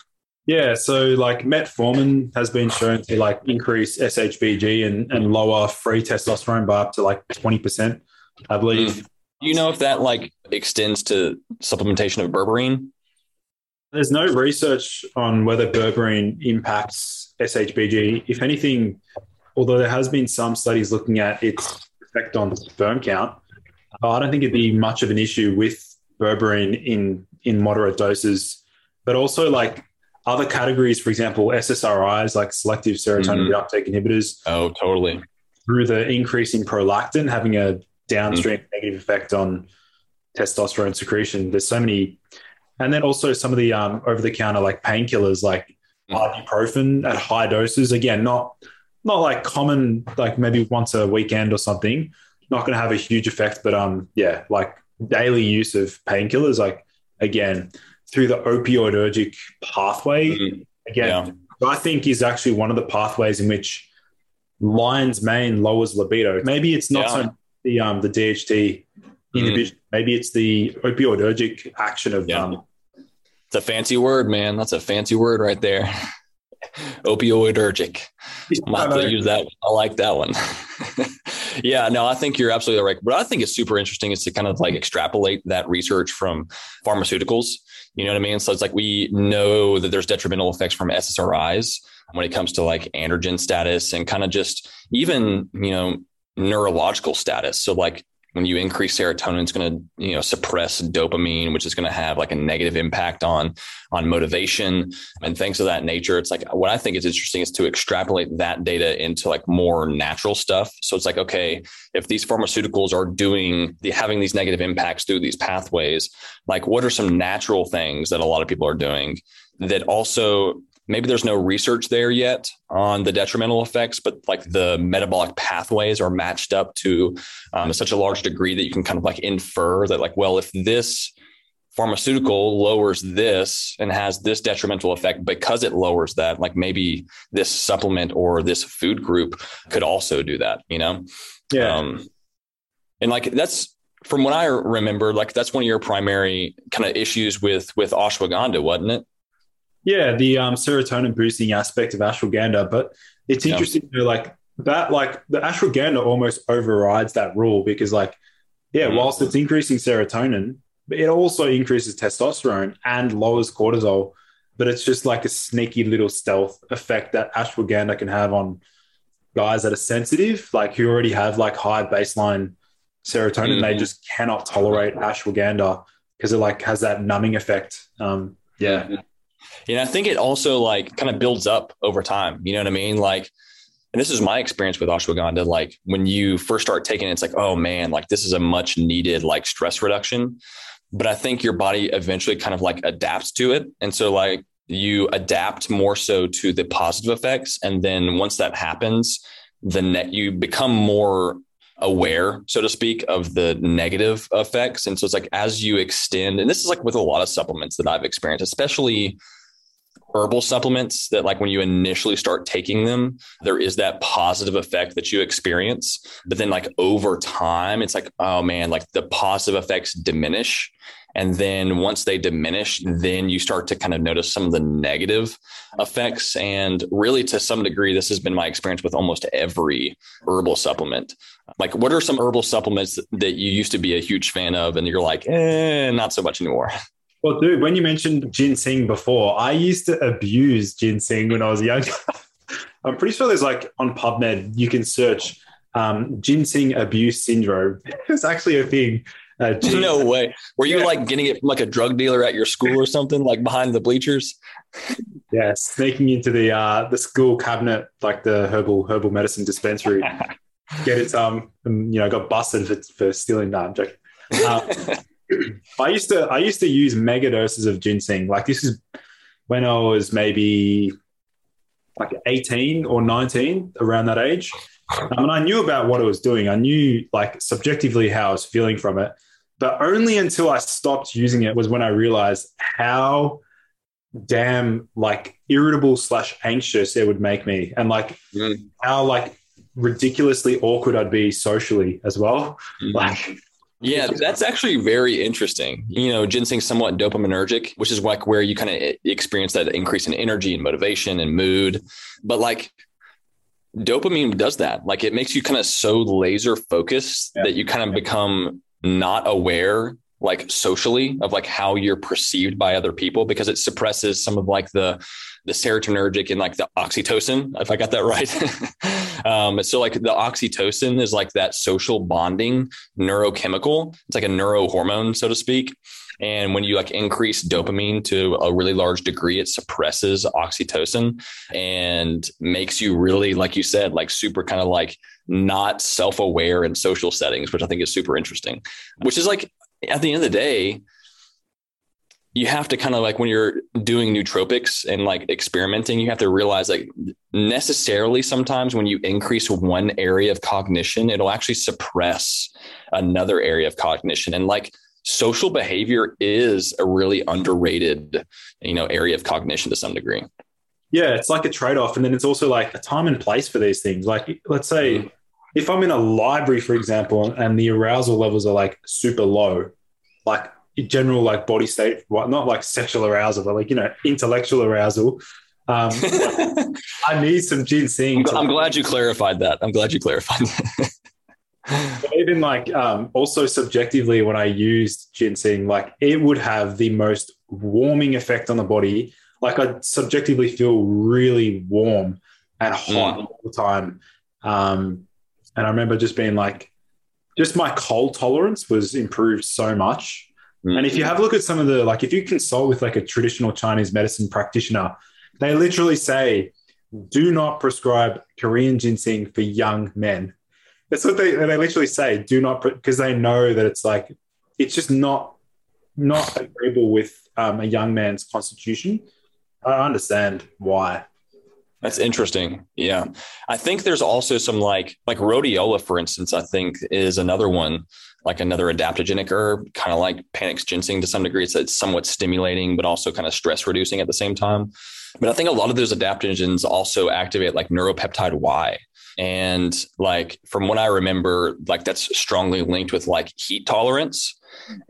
Yeah, so like metformin has been shown to like increase SHBG and, and lower free testosterone by up to like 20%, I believe. Mm. Do you know if that like extends to supplementation of berberine? There's no research on whether berberine impacts SHBG. If anything, although there has been some studies looking at its effect on sperm count, I don't think it'd be much of an issue with berberine in in moderate doses. But also like other categories, for example, SSRIs like selective serotonin mm-hmm. reuptake inhibitors. Oh, totally. Through the increase in prolactin having a downstream mm-hmm. negative effect on testosterone secretion. There's so many, and then also some of the um, over-the-counter like painkillers like mm-hmm. ibuprofen at high doses. Again, not not like common, like maybe once a weekend or something. Not going to have a huge effect, but um, yeah, like daily use of painkillers, like again, through the opioidergic pathway. Mm-hmm. Again, yeah. I think is actually one of the pathways in which lion's mane lowers libido. Maybe it's not yeah. so the um the DHT inhibition. Maybe it's the opioidergic action of yeah. um. It's a fancy word, man. That's a fancy word right there. *laughs* Opioidergic. I'm to use that. I like that one. *laughs* yeah, no, I think you're absolutely right. What I think is super interesting is to kind of like extrapolate that research from pharmaceuticals you know what I mean? So it's like we know that there's detrimental effects from SSRIs when it comes to like androgen status and kind of just even, you know, neurological status. So like when you increase serotonin, it's going to you know suppress dopamine, which is going to have like a negative impact on on motivation and things of that nature. It's like what I think is interesting is to extrapolate that data into like more natural stuff. So it's like okay, if these pharmaceuticals are doing the having these negative impacts through these pathways, like what are some natural things that a lot of people are doing that also maybe there's no research there yet on the detrimental effects, but like the metabolic pathways are matched up to um, such a large degree that you can kind of like infer that, like, well, if this pharmaceutical lowers this and has this detrimental effect because it lowers that, like maybe this supplement or this food group could also do that, you know? Yeah. Um, and like that's from what I remember, like that's one of your primary kind of issues with with ashwagandha, wasn't it? Yeah, the um, serotonin boosting aspect of ashwagandha, but it's interesting yeah. to like that. Like the ashwagandha almost overrides that rule because, like, yeah, mm. whilst it's increasing serotonin, it also increases testosterone and lowers cortisol. But it's just like a sneaky little stealth effect that ashwagandha can have on guys that are sensitive, like who already have like high baseline serotonin. Mm. They just cannot tolerate ashwagandha because it like has that numbing effect. Um, yeah. Mm-hmm. And I think it also like kind of builds up over time. You know what I mean? Like, and this is my experience with ashwagandha. Like when you first start taking it, it's like, oh man, like this is a much needed like stress reduction. But I think your body eventually kind of like adapts to it. And so like you adapt more so to the positive effects. And then once that happens, the net you become more aware, so to speak, of the negative effects. And so it's like as you extend, and this is like with a lot of supplements that I've experienced, especially herbal supplements that like when you initially start taking them there is that positive effect that you experience but then like over time it's like oh man like the positive effects diminish and then once they diminish, then you start to kind of notice some of the negative effects. And really, to some degree, this has been my experience with almost every herbal supplement. Like, what are some herbal supplements that you used to be a huge fan of, and you're like, eh, not so much anymore? *laughs* Well, dude, when you mentioned ginseng before, I used to abuse ginseng when I was young. *laughs* I'm pretty sure there's like on PubMed, you can search um, ginseng abuse syndrome. *laughs* It's actually a thing. Uh, *laughs* no way. Were you yeah. like getting it from like a drug dealer at your school or something, like behind the bleachers? Yeah, sneaking into the uh, the school cabinet, like the herbal herbal medicine dispensary. Get it, um, and, you know, got busted for, for stealing that. Uh, I used to I used to use mega doses of ginseng. Like this is when I was maybe like 18 or 19, around that age. Um, and I knew about what it was doing. I knew like subjectively how I was feeling from it. But only until I stopped using it was when I realized how damn like irritable slash anxious it would make me. And like mm. how like ridiculously awkward I'd be socially as well. Mm. Like yeah, that's actually very interesting. You know, ginseng somewhat dopaminergic, which is like where you kind of experience that increase in energy and motivation and mood. But like dopamine does that. Like it makes you kind of so laser focused yeah. that you kind of become not aware like socially of like how you're perceived by other people because it suppresses some of like the the serotonergic and like the oxytocin if i got that right *laughs* um, so like the oxytocin is like that social bonding neurochemical it's like a neurohormone so to speak and when you like increase dopamine to a really large degree, it suppresses oxytocin and makes you really, like you said, like super kind of like not self aware in social settings, which I think is super interesting. Which is like at the end of the day, you have to kind of like when you're doing nootropics and like experimenting, you have to realize like necessarily sometimes when you increase one area of cognition, it'll actually suppress another area of cognition. And like social behavior is a really underrated, you know, area of cognition to some degree. Yeah, it's like a trade-off. And then it's also like a time and place for these things. Like let's say mm. if I'm in a library, for example, and the arousal levels are like super low, like general like body state, what not like sexual arousal, but like, you know, intellectual arousal. Um, *laughs* I need some ginseng. I'm, I'm glad you clarified that. I'm glad you clarified that. even like um, also subjectively when i used ginseng like it would have the most warming effect on the body like i subjectively feel really warm and hot mm. all the time um, and i remember just being like just my cold tolerance was improved so much mm. and if you have a look at some of the like if you consult with like a traditional chinese medicine practitioner they literally say do not prescribe korean ginseng for young men that's what they they literally say. Do not because they know that it's like it's just not not agreeable with um, a young man's constitution. I understand why. That's interesting. Yeah. I think there's also some like like rhodiola, for instance, I think is another one, like another adaptogenic herb, kind of like panax ginseng to some degree. It's, it's somewhat stimulating, but also kind of stress reducing at the same time. But I think a lot of those adaptogens also activate like neuropeptide Y, and like from what I remember, like that's strongly linked with like heat tolerance.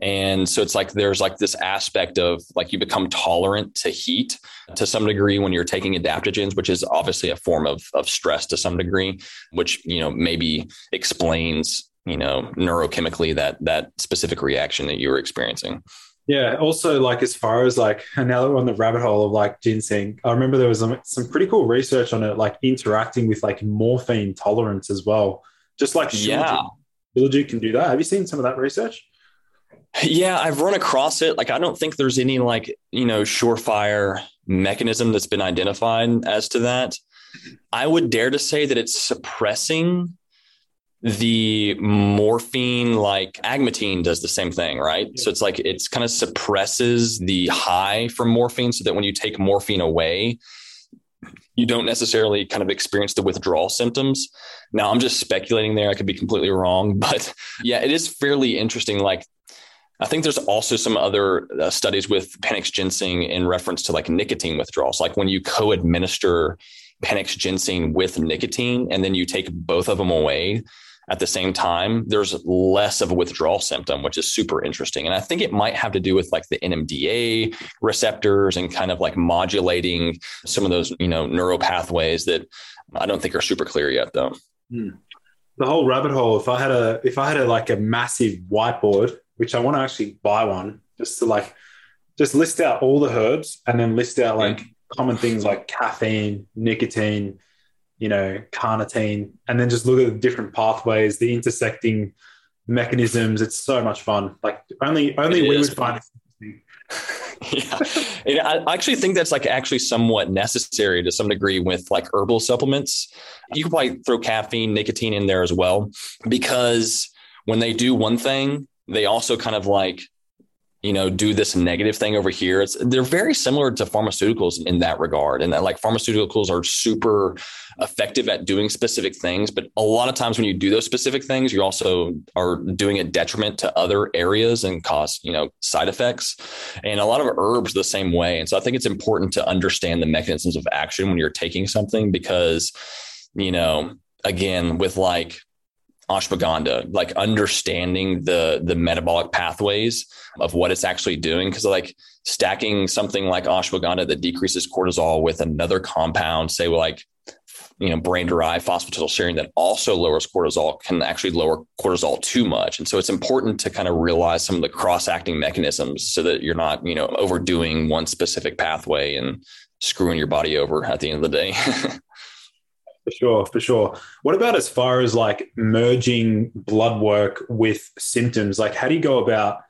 And so it's like there's like this aspect of like you become tolerant to heat to some degree when you're taking adaptogens, which is obviously a form of, of stress to some degree, which, you know, maybe explains, you know, neurochemically that that specific reaction that you were experiencing. Yeah. Also, like as far as like *laughs* now that we're on the rabbit hole of like ginseng, I remember there was some, some pretty cool research on it, like interacting with like morphine tolerance as well. Just like yeah, Shilajit can do that. Have you seen some of that research? Yeah, I've run across it. Like, I don't think there's any like you know surefire mechanism that's been identified as to that. I would dare to say that it's suppressing the morphine like agmatine does the same thing right? So it's like it's kind of suppresses the high from morphine so that when you take morphine away you don't necessarily kind of experience the withdrawal symptoms. Now i'm just speculating there. I could be completely wrong *laughs* but yeah it is fairly interesting. Like I think there's also some other uh, studies with Panax ginseng in reference to like nicotine withdrawals. Like when you co-administer Panax ginseng with nicotine and then you take both of them away at the same time, there's less of a withdrawal symptom, which is super interesting. And I think it might have to do with like the NMDA receptors and kind of like modulating some of those, you know, neural pathways that I don't think are super clear yet though. Hmm. The whole rabbit hole, if I had a if I had a like a massive whiteboard which I want to actually buy one just to like just list out all the herbs and then list out like common things like caffeine, nicotine, you know, carnitine, and then just look at the different pathways, the intersecting mechanisms. It's so much fun. Like only only it we would find it *laughs* yeah. I actually think that's like actually somewhat necessary to some degree with like herbal supplements. You could probably throw caffeine, nicotine in there as well, because when they do one thing, they also kind of like you know do this negative thing over here. It's they're very similar to pharmaceuticals in that regard and that like pharmaceuticals are super effective at doing specific things but a lot of times when you do those specific things you also are doing a detriment to other areas and cause you know side effects. And a lot of herbs the same way and so i think it's important to understand the mechanisms of action when you're taking something because you know again with like ashwagandha, like understanding the the metabolic pathways of what it's actually doing. Because like stacking something like ashwagandha that decreases cortisol with another compound, say like you know brain derived phosphatidylserine that also lowers cortisol can actually lower cortisol too much and so it's important to kind of realize some of the cross acting mechanisms so that you're not you know overdoing one specific pathway and screwing your body over at the end of the day *laughs* For sure, for sure. What about as far as like merging blood work with symptoms? Like, how do you go about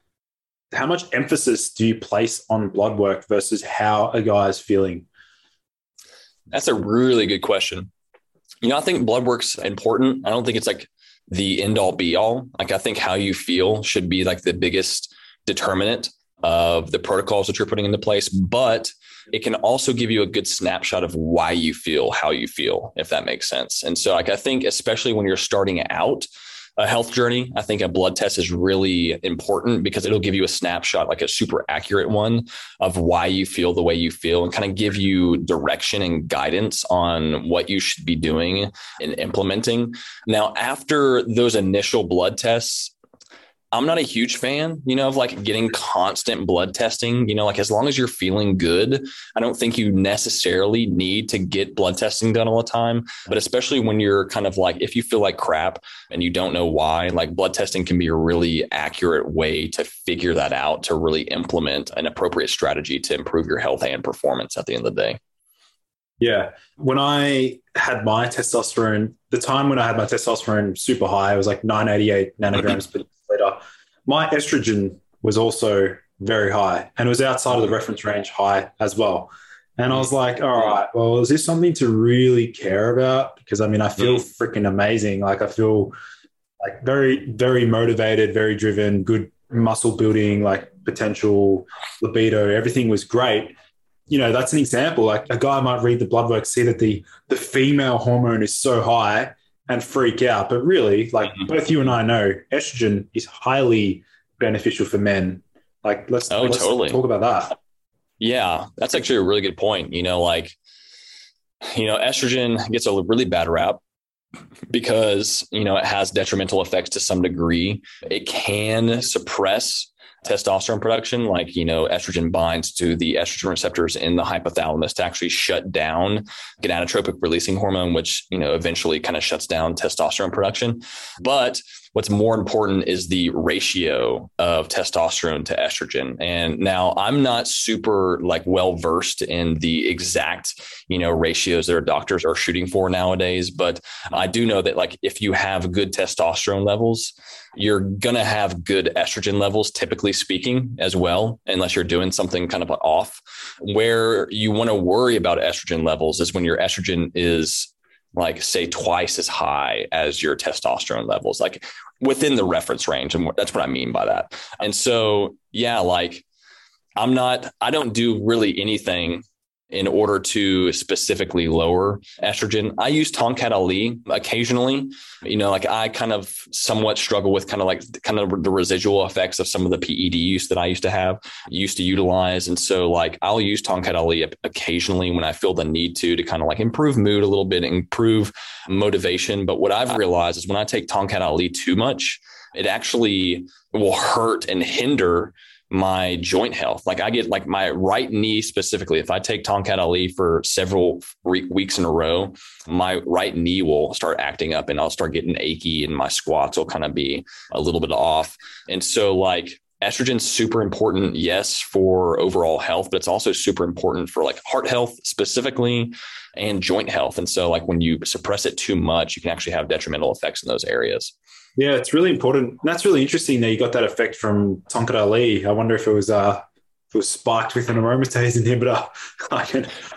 how much emphasis do you place on blood work versus how a guy is feeling? That's a really good question. You know, I think blood work's important. I don't think it's like the end all be all. Like, I think how you feel should be like the biggest determinant of the protocols that you're putting into place. But it can also give you a good snapshot of why you feel how you feel, if that makes sense. And so, like, I think, especially when you're starting out, a health journey, I think a blood test is really important because it'll give you a snapshot, like a super accurate one of why you feel the way you feel and kind of give you direction and guidance on what you should be doing and implementing. Now, after those initial blood tests, I'm not a huge fan, you know, of like getting constant blood testing. You know, like as long as you're feeling good, I don't think you necessarily need to get blood testing done all the time. But especially when you're kind of like, if you feel like crap and you don't know why, like blood testing can be a really accurate way to figure that out, to really implement an appropriate strategy to improve your health and performance at the end of the day. Yeah. When I had my testosterone, the time when I had my testosterone super high, it was like 988 *laughs* nanograms per. My estrogen was also very high and it was outside of the reference range high as well. And I was like, all right, well, is this something to really care about? Because I mean, I feel mm. freaking amazing. Like I feel like very, very motivated, very driven, good muscle building, like potential libido, everything was great. You know, that's an example. Like a guy might read the blood work, see that the the female hormone is so high, and freak out. But really, like mm-hmm. both you and I know, estrogen is highly beneficial for men. Like let's, oh, let's totally. talk about that. Yeah, that's actually a really good point. You know, like, you know, estrogen gets a really bad rap because, you know, it has detrimental effects to some degree. It can suppress testosterone production, like, you know, estrogen binds to the estrogen receptors in the hypothalamus to actually shut down gonadotropic releasing hormone, which, you know, eventually kind of shuts down testosterone production. But What's more important is the ratio of testosterone to estrogen. And now I'm not super like well versed in the exact, you know, ratios that our doctors are shooting for nowadays, but I do know that like if you have good testosterone levels, you're going to have good estrogen levels, typically speaking, as well, unless you're doing something kind of off. Where you want to worry about estrogen levels is when your estrogen is like say twice as high as your testosterone levels like within the reference range and that's what i mean by that. And so yeah like i'm not i don't do really anything in order to specifically lower estrogen. I use Tongkat Ali occasionally. You know, like I kind of somewhat struggle with kind of like kind of the residual effects of some of the PED use that I used to have, used to utilize. And so like I'll use Tongkat Ali occasionally when I feel the need to, to kind of like improve mood a little bit, improve motivation. But what I've realized is when I take Tongkat Ali too much, it actually will hurt and hinder my joint health. Like I get like my right knee specifically, if I take Tongkat Ali for several weeks in a row, my right knee will start acting up and I'll start getting achy and my squats will kind of be a little bit off. And so like estrogen's super important, yes, for overall health, but it's also super important for like heart health specifically and joint health. And so like when you suppress it too much, you can actually have detrimental effects in those areas. Yeah, it's really important. That's really interesting that you got that effect from Tongkat Ali. I wonder if it was uh if it was spiked with an aromatase *laughs* inhibitor.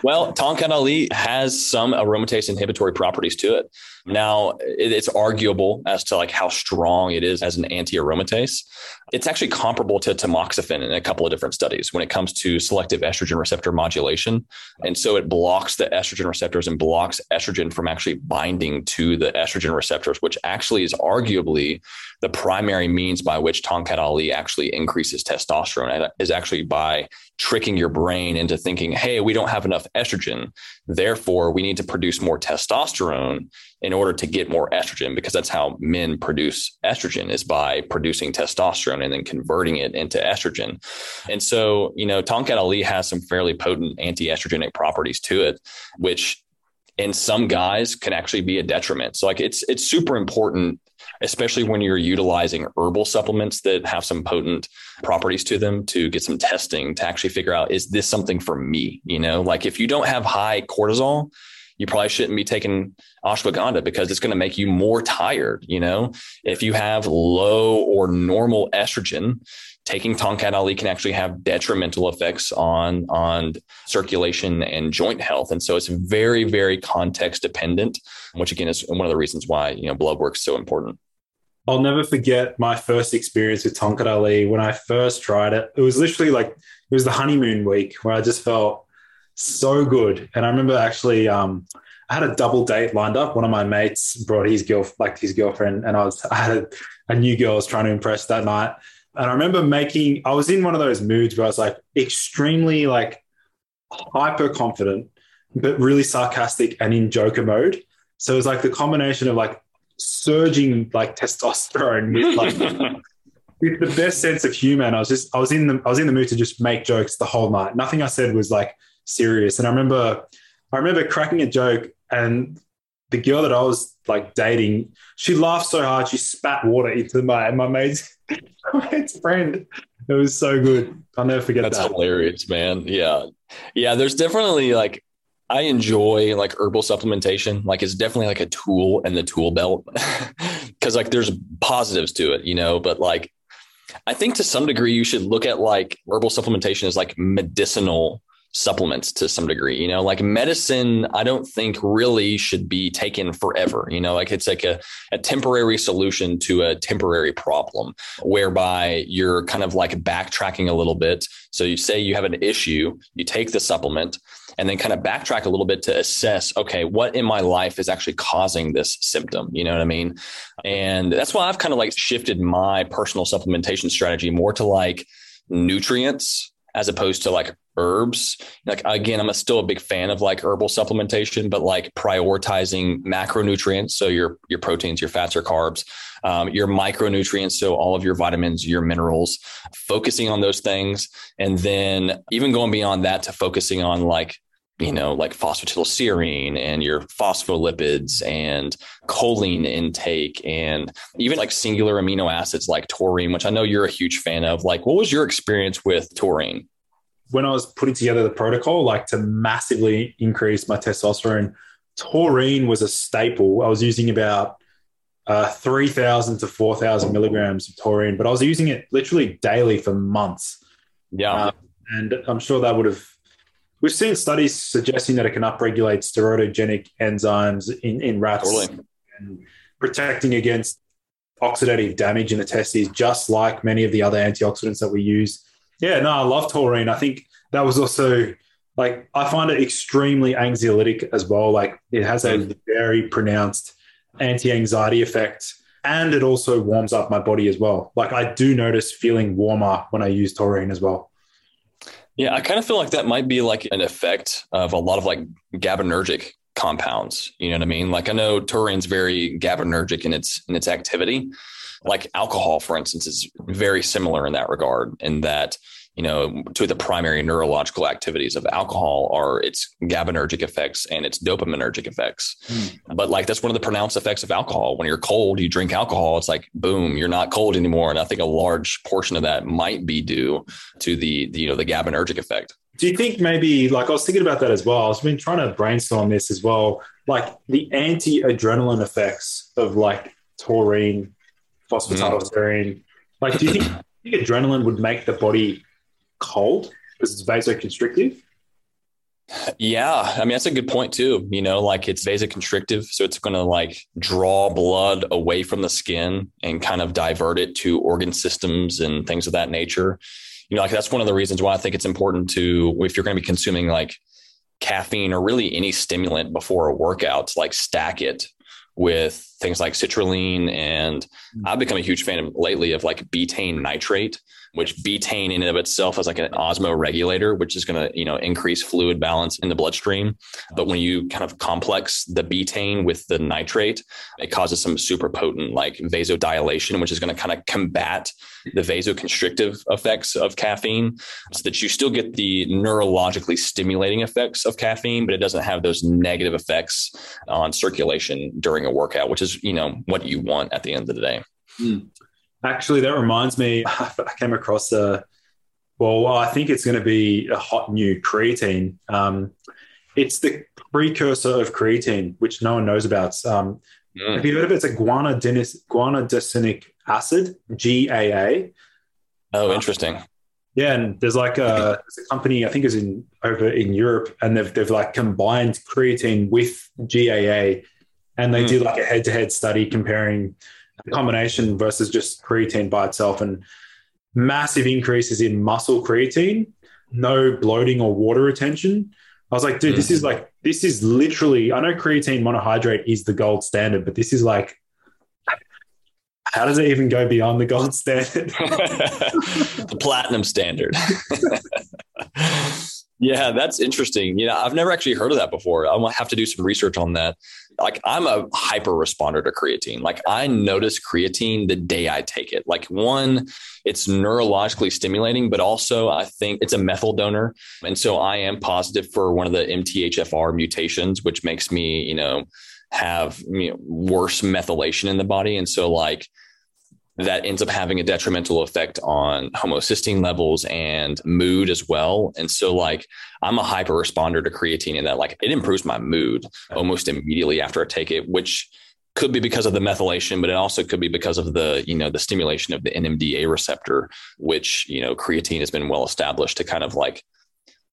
well, Tongkat Ali has some aromatase inhibitory properties to it. Now, it's arguable as to like how strong it is as an anti-aromatase. It's actually comparable to tamoxifen in a couple of different studies when it comes to selective estrogen receptor modulation. And so it blocks the estrogen receptors and blocks estrogen from actually binding to the estrogen receptors, which actually is arguably the primary means by which Tongkat Ali actually increases testosterone is actually by tricking your brain into thinking, hey, we don't have enough estrogen. Therefore, we need to produce more testosterone in order to get more estrogen, because that's how men produce estrogen is by producing testosterone and then converting it into estrogen. And so, you know, Tongkat Ali has some fairly potent anti estrogenic properties to it, which in some guys can actually be a detriment. So like it's it's super important especially when you're utilizing herbal supplements that have some potent properties to them to get some testing to actually figure out is this something for me you know like if you don't have high cortisol you probably shouldn't be taking ashwagandha because it's going to make you more tired you know if you have low or normal estrogen taking Tongkat Ali can actually have detrimental effects on on circulation and joint health. And so it's very, very context dependent, which again is one of the reasons why you know blood work is so important. I'll never forget my first experience with Tongkat Ali when I first tried it. It was literally like it was the honeymoon week where I just felt so good. And I remember actually um, I had a double date lined up. One of my mates brought his girl like his girlfriend, and I was *laughs* I had a, a new girl I was trying to impress that night. And I remember making, I was in one of those moods where I was like extremely like hyper confident, but really sarcastic and in joker mode. So it was like the combination of like surging like testosterone with like *laughs* with the best sense of humor. And I was just, I was in the, I was in the mood to just make jokes the whole night. Nothing I said was like serious. And I remember, I remember cracking a joke and the girl that I was like dating, she laughed so hard she spat water into my my mate's *laughs* my mate's friend. It was so good. I'll never forget That's that. That's hilarious, man. Yeah, yeah. There's definitely like I enjoy like herbal supplementation. Like it's definitely like a tool in the tool belt *laughs* because like there's positives to it, you know. But like I think to some degree you should look at like herbal supplementation as like medicinal supplements to some degree. You know, like medicine, I don't think really should be taken forever. You know, like it's like a, a temporary solution to a temporary problem whereby you're kind of like backtracking a little bit. So you say you have an issue, you take the supplement and then kind of backtrack a little bit to assess, okay, what in my life is actually causing this symptom? You know what I mean? And that's why I've kind of like shifted my personal supplementation strategy more to like nutrients as opposed to like herbs. Like again, I'm a, still a big fan of like herbal supplementation, but like prioritizing macronutrients, so your your proteins, your fats, or carbs, um, your micronutrients, so all of your vitamins, your minerals, focusing on those things, and then even going beyond that to focusing on like you know, like phosphatidylserine and your phospholipids and choline intake and even like singular amino acids like taurine, which I know you're a huge fan of. Like, what was your experience with taurine? When I was putting together the protocol, like to massively increase my testosterone, taurine was a staple. I was using about uh, 3,000 to 4,000 milligrams of taurine, but I was using it literally daily for months. Yeah. Uh, and I'm sure that would have We've seen studies suggesting that it can upregulate steroidogenic enzymes in, in rats totally. and protecting against oxidative damage in the testes, just like many of the other antioxidants that we use. Yeah, no, I love taurine. I think that was also like I find it extremely anxiolytic as well. Like it has a mm. very pronounced anti-anxiety effect and it also warms up my body as well. Like I do notice feeling warmer when I use taurine as well. Yeah, I kind of feel like that might be like an effect of a lot of like GABAergic compounds. You know what I mean? Like I know taurine's very GABAergic in its in its activity. Like alcohol, for instance, is very similar in that regard, in that you know, two of the primary neurological activities of alcohol are its GABAergic effects and its dopaminergic effects. Mm. But like that's one of the pronounced effects of alcohol. When you're cold, you drink alcohol, it's like boom, you're not cold anymore. And I think a large portion of that might be due to the, the you know the GABAergic effect. Do you think maybe like I was thinking about that as well? I've been trying to brainstorm this as well, like the anti-adrenaline effects of like taurine, phosphatidylserine. Mm. Like, do you think, do you think adrenaline would make the body cold because it's vasoconstrictive? Yeah, I mean that's a good point too. You know, like it's vasoconstrictive, so it's going to like draw blood away from the skin and kind of divert it to organ systems and things of that nature. You know, like that's one of the reasons why I think it's important to if you're going to be consuming like caffeine or really any stimulant before a workout, like stack it with things like citrulline and mm. I've become a huge fan of lately of like betaine nitrate which betaine in and of itself is like an osmoregulator, which is going to, you know, increase fluid balance in the bloodstream. But when you kind of complex the betaine with the nitrate, it causes some super potent like vasodilation, which is going to kind of combat the vasoconstrictive effects of caffeine so that you still get the neurologically stimulating effects of caffeine, but it doesn't have those negative effects on circulation during a workout, which is, you know, what you want at the end of the day. Mm. Actually, that reminds me, *laughs* I came across a, well, I think it's going to be a hot new creatine. Um, it's the precursor of creatine, which no one knows about. Um, mm. Have you heard of it? It's a guanidinic acid, GAA. Oh, interesting. Um, yeah, and there's like a, there's a company I think is in over in Europe, and they've they've like combined creatine with GAA, and they mm. did like a head to head study comparing the combination versus just creatine by itself and massive increases in muscle creatine, no bloating or water retention. I was like, dude, mm. this is like, this is literally, I know creatine monohydrate is the gold standard, but this is like, how does it even go beyond the gold standard? *laughs* the platinum standard. *laughs* yeah, that's interesting. You know, I've never actually heard of that before. I'm gonna have to do some research on that like I'm a hyper responder to creatine. Like I notice creatine the day I take it. Like one, it's neurologically stimulating, but also I think it's a methyl donor. And so I am positive for one of the MTHFR mutations, which makes me, you know, have you know, worse methylation in the body. And so like that ends up having a detrimental effect on homocysteine levels and mood as well. And so, like, I'm a hyper responder to creatine in that, like, it improves my mood almost immediately after I take it, which could be because of the methylation, but it also could be because of the, you know, the stimulation of the NMDA receptor, which, you know, creatine has been well established to kind of like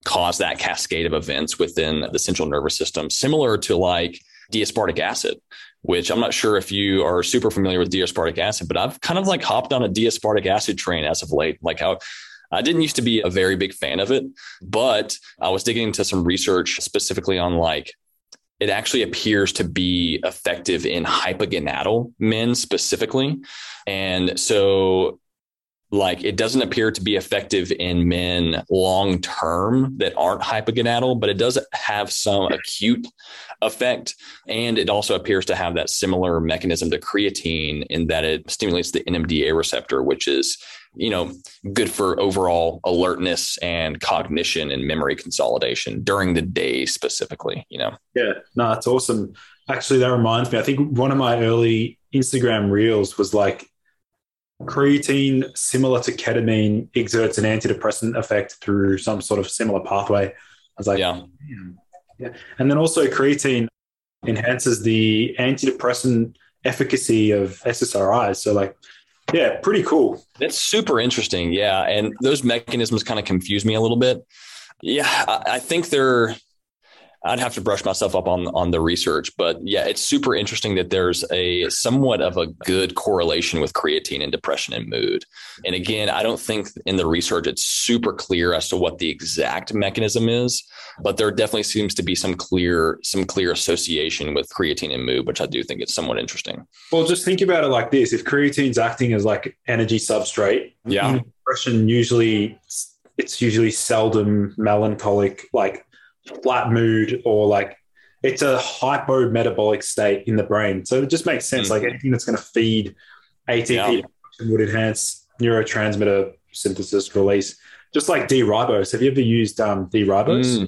cause that cascade of events within the central nervous system, similar to like D-aspartic acid which I'm not sure if you are super familiar with D-aspartic acid, but I've kind of like hopped on a D-aspartic acid train as of late. Like how I didn't used to be a very big fan of it, but I was digging into some research specifically on like it actually appears to be effective in hypogonadal men specifically. And so like it doesn't appear to be effective in men long term that aren't hypogonadal, but it does have some acute effect. And it also appears to have that similar mechanism to creatine in that it stimulates the NMDA receptor, which is, you know, good for overall alertness and cognition and memory consolidation during the day specifically, you know? Yeah, no, that's awesome. Actually, that reminds me, I think one of my early Instagram reels was like, creatine, similar to ketamine, exerts an antidepressant effect through some sort of similar pathway. I was like, yeah. yeah. And then also creatine enhances the antidepressant efficacy of SSRIs. So like, yeah, pretty cool. That's super interesting. Yeah. And those mechanisms kind of confuse me a little bit. Yeah. I, I think they're, I'd have to brush myself up on on the research, but yeah, it's super interesting that there's a somewhat of a good correlation with creatine and depression and mood. And again, I don't think in the research it's super clear as to what the exact mechanism is, but there definitely seems to be some clear some clear association with creatine and mood, which I do think is somewhat interesting. Well, just think about it like this: if creatine's acting as like energy substrate, yeah, depression usually it's usually seldom melancholic, like flat mood or like it's a hypo metabolic state in the brain. So it just makes sense. Mm. Like anything that's going to feed ATP yeah. would enhance neurotransmitter synthesis release. Just like D-ribose. Have you ever used um, D-ribose? Mm.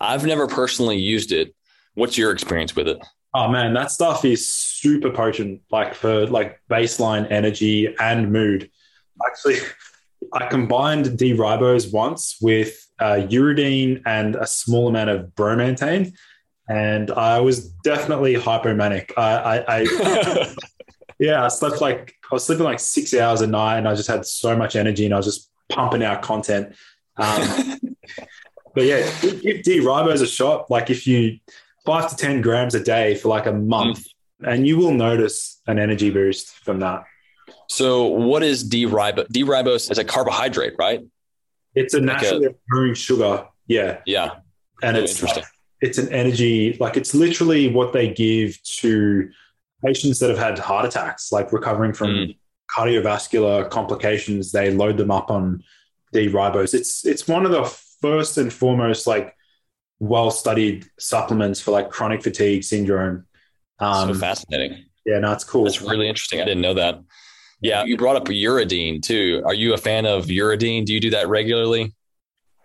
I've never personally used it. What's your experience with it? Oh man, that stuff is super potent. Like for like baseline energy and mood. Actually, I combined D-ribose once with uh, uridine and a small amount of bromantane. And I was definitely hypomanic. I, I, I *laughs* yeah, I slept like I was sleeping like six hours a night, and I just had so much energy, and I was just pumping out content. Um, *laughs* but yeah, give D-ribose a shot. Like if you five to ten grams a day for like a month, mm. and you will notice an energy boost from that. So, what is D-ribose? D-ribose is a carbohydrate, right? It's a naturally like occurring sugar. Yeah. Yeah. And oh, it's interesting. Like, it's an energy, like it's literally what they give to patients that have had heart attacks, like recovering from mm. cardiovascular complications. They load them up on D-ribose. It's it's one of the first and foremost like well studied supplements for like chronic fatigue syndrome. Um, so fascinating. Yeah, no, it's cool. It's really interesting. I didn't know that. Yeah, you brought up uridine too. Are you a fan of uridine? Do you do that regularly?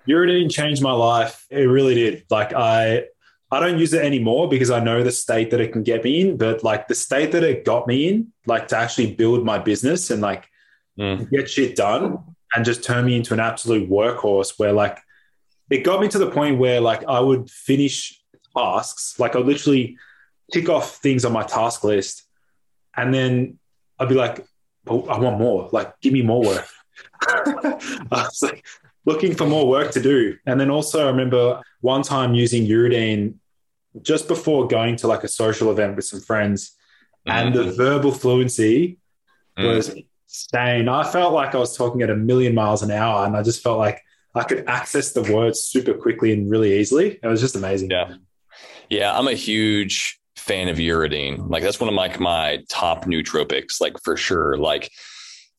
Uridine changed my life. It really did. Like I I don't use it anymore because I know the state that it can get me in, but like the state that it got me in, like to actually build my business and like mm. get shit done and just turn me into an absolute workhorse where like it got me to the point where like I would finish tasks, like I would literally tick off things on my task list and then I'd be like, oh, I want more. Like, give me more work. *laughs* I was like looking for more work to do. And then also, I remember one time using Uridine just before going to like a social event with some friends, mm-hmm. and the mm. verbal fluency mm-hmm. was insane. I felt like I was talking at a million miles an hour, and I just felt like I could access the words super quickly and really easily. It was just amazing. Yeah. Yeah. I'm a huge fan of uridine. Like that's one of my my top nootropics, like for sure. Like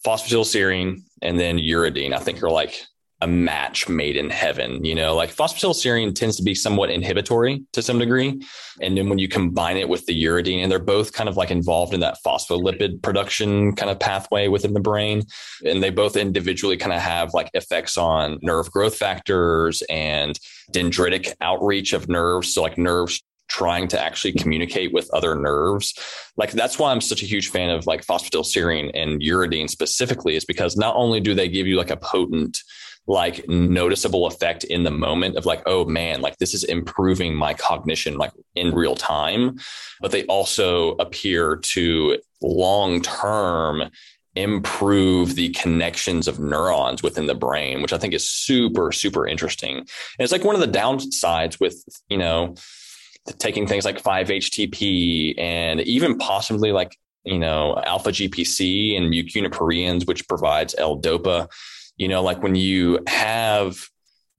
phosphatidylserine and then uridine, I think are like a match made in heaven. You know, like phosphatidylserine tends to be somewhat inhibitory to some degree. And then when you combine it with the uridine, and they're both kind of like involved in that phospholipid production kind of pathway within the brain. And they both individually kind of have like effects on nerve growth factors and dendritic outreach of nerves. So like nerves trying to actually communicate with other nerves. Like that's why I'm such a huge fan of like phosphatidylserine and uridine specifically is because not only do they give you like a potent like noticeable effect in the moment of like oh man like this is improving my cognition like in real time but they also appear to long term improve the connections of neurons within the brain which i think is super super interesting and it's like one of the downsides with you know taking things like 5-HTP and even possibly like, you know, alpha GPC and Mucuna pruriens, which provides L-DOPA. You know, like when you have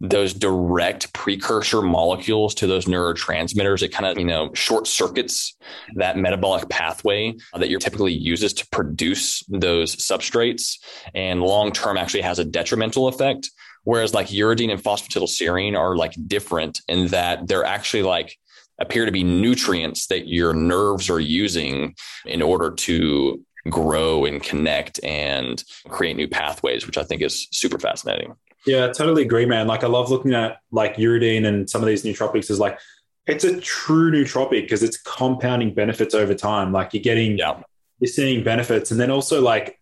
those direct precursor molecules to those neurotransmitters, it kind of, you know, short circuits that metabolic pathway that you're typically uses to produce those substrates and long term actually has a detrimental effect. Whereas like uridine and phosphatidylserine are like different in that they're actually like appear to be nutrients that your nerves are using in order to grow and connect and create new pathways, which I think is super fascinating. Yeah, totally agree, man. Like I love looking at like uridine and some of these nootropics is like it's a true nootropic because it's compounding benefits over time. Like you're getting yeah. you're seeing benefits. And then also like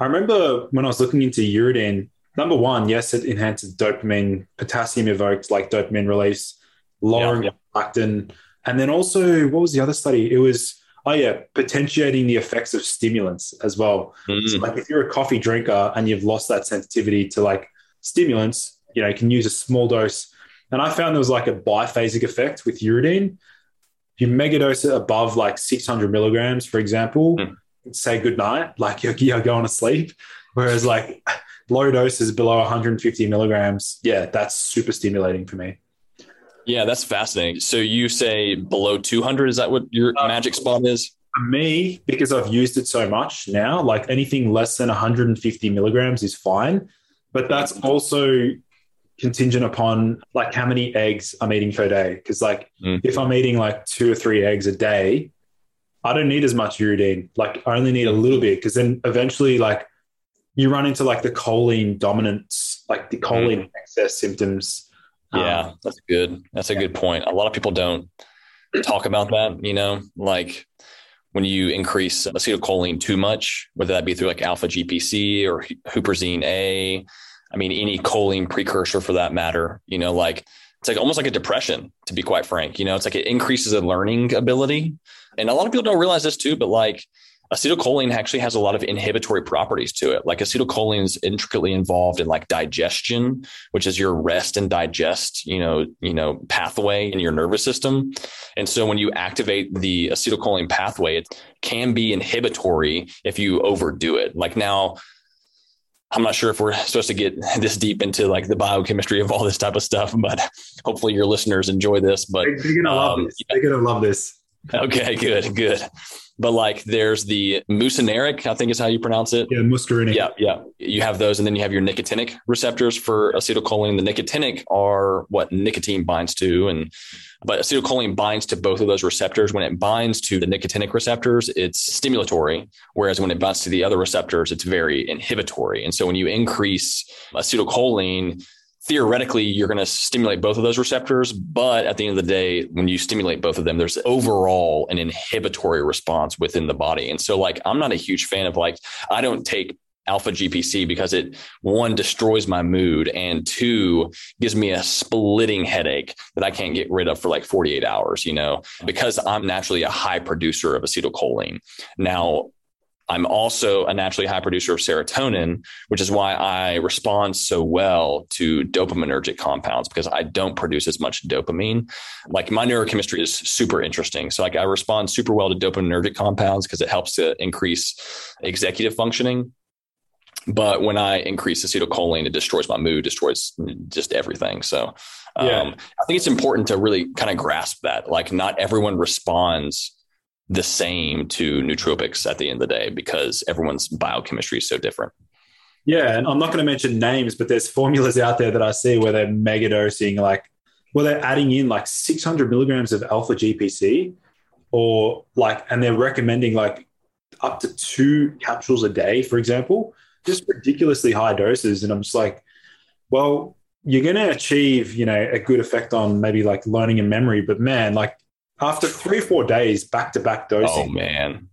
I remember when I was looking into uridine, number one, yes, it enhances dopamine, potassium evokes like dopamine release, lowering yeah, prolactin. And then also, what was the other study? It was, oh yeah, potentiating the effects of stimulants as well. Mm. So like if you're a coffee drinker and you've lost that sensitivity to like stimulants, you know, you can use a small dose And I found there was like a biphasic effect with uridine. If you megadose it above like 600 milligrams, for example, mm. say goodnight, like you're, you're going to sleep. Whereas like low doses below 150 milligrams, yeah, that's super stimulating for me. Yeah, that's fascinating. So you say below 200, is that what your uh, magic spot is? For me, because I've used it so much now, like anything less than 150 milligrams is fine. But that's also contingent upon like how many eggs I'm eating per day. Because like mm. if I'm eating like two or three eggs a day, I don't need as much uridine. Like I only need a little bit because then eventually like you run into like the choline dominance, like the choline mm. excess symptoms. Yeah, um, that's good. That's a good point. A lot of people don't talk about that, you know, like when you increase acetylcholine too much, whether that be through like alpha GPC or huperzine A, I mean, any choline precursor for that matter, you know, like it's like almost like a depression, to be quite frank. You know, it's like it increases a learning ability. And a lot of people don't realize this too, but like acetylcholine actually has a lot of inhibitory properties to it. Like acetylcholine is intricately involved in like digestion, which is your rest and digest, you know, you know, pathway in your nervous system. And so when you activate the acetylcholine pathway, it can be inhibitory if you overdo it. Like now, I'm not sure if we're supposed to get this deep into like the biochemistry of all this type of stuff, but hopefully your listeners enjoy this. But they're gonna love um, this. They're gonna love this. *laughs* Okay, good, good but like there's the muscarinic, I think is how you pronounce it. Yeah, muscarinic. Yeah, yeah. You have those, and then you have your nicotinic receptors for acetylcholine. The nicotinic are what nicotine binds to, and but acetylcholine binds to both of those receptors. When it binds to the nicotinic receptors, it's stimulatory, whereas when it binds to the other receptors, it's very inhibitory. And so when you increase acetylcholine, theoretically you're going to stimulate both of those receptors but at the end of the day when you stimulate both of them there's overall an inhibitory response within the body. And so like i'm not a huge fan of like i don't take alpha gpc because it one destroys my mood and two gives me a splitting headache that i can't get rid of for like 48 hours you know because i'm naturally a high producer of acetylcholine. Now I'm also a naturally high producer of serotonin, which is why I respond so well to dopaminergic compounds because I don't produce as much dopamine. Like my neurochemistry is super interesting. So like I respond super well to dopaminergic compounds because it helps to increase executive functioning. But when I increase acetylcholine, it destroys my mood, destroys just everything. So um, yeah. I think it's important to really kind of grasp that. Like not everyone responds the same to nootropics at the end of the day because everyone's biochemistry is so different. Yeah, and I'm not going to mention names, but there's formulas out there that I see where they're mega dosing, like, well, they're adding in like 600 milligrams of alpha GPC, or like, and they're recommending like up to two capsules a day, for example, just ridiculously high doses. And I'm just like, well, you're going to achieve, you know, a good effect on maybe like learning and memory, but man, like after three or four days back to oh, back dosing. Oh man.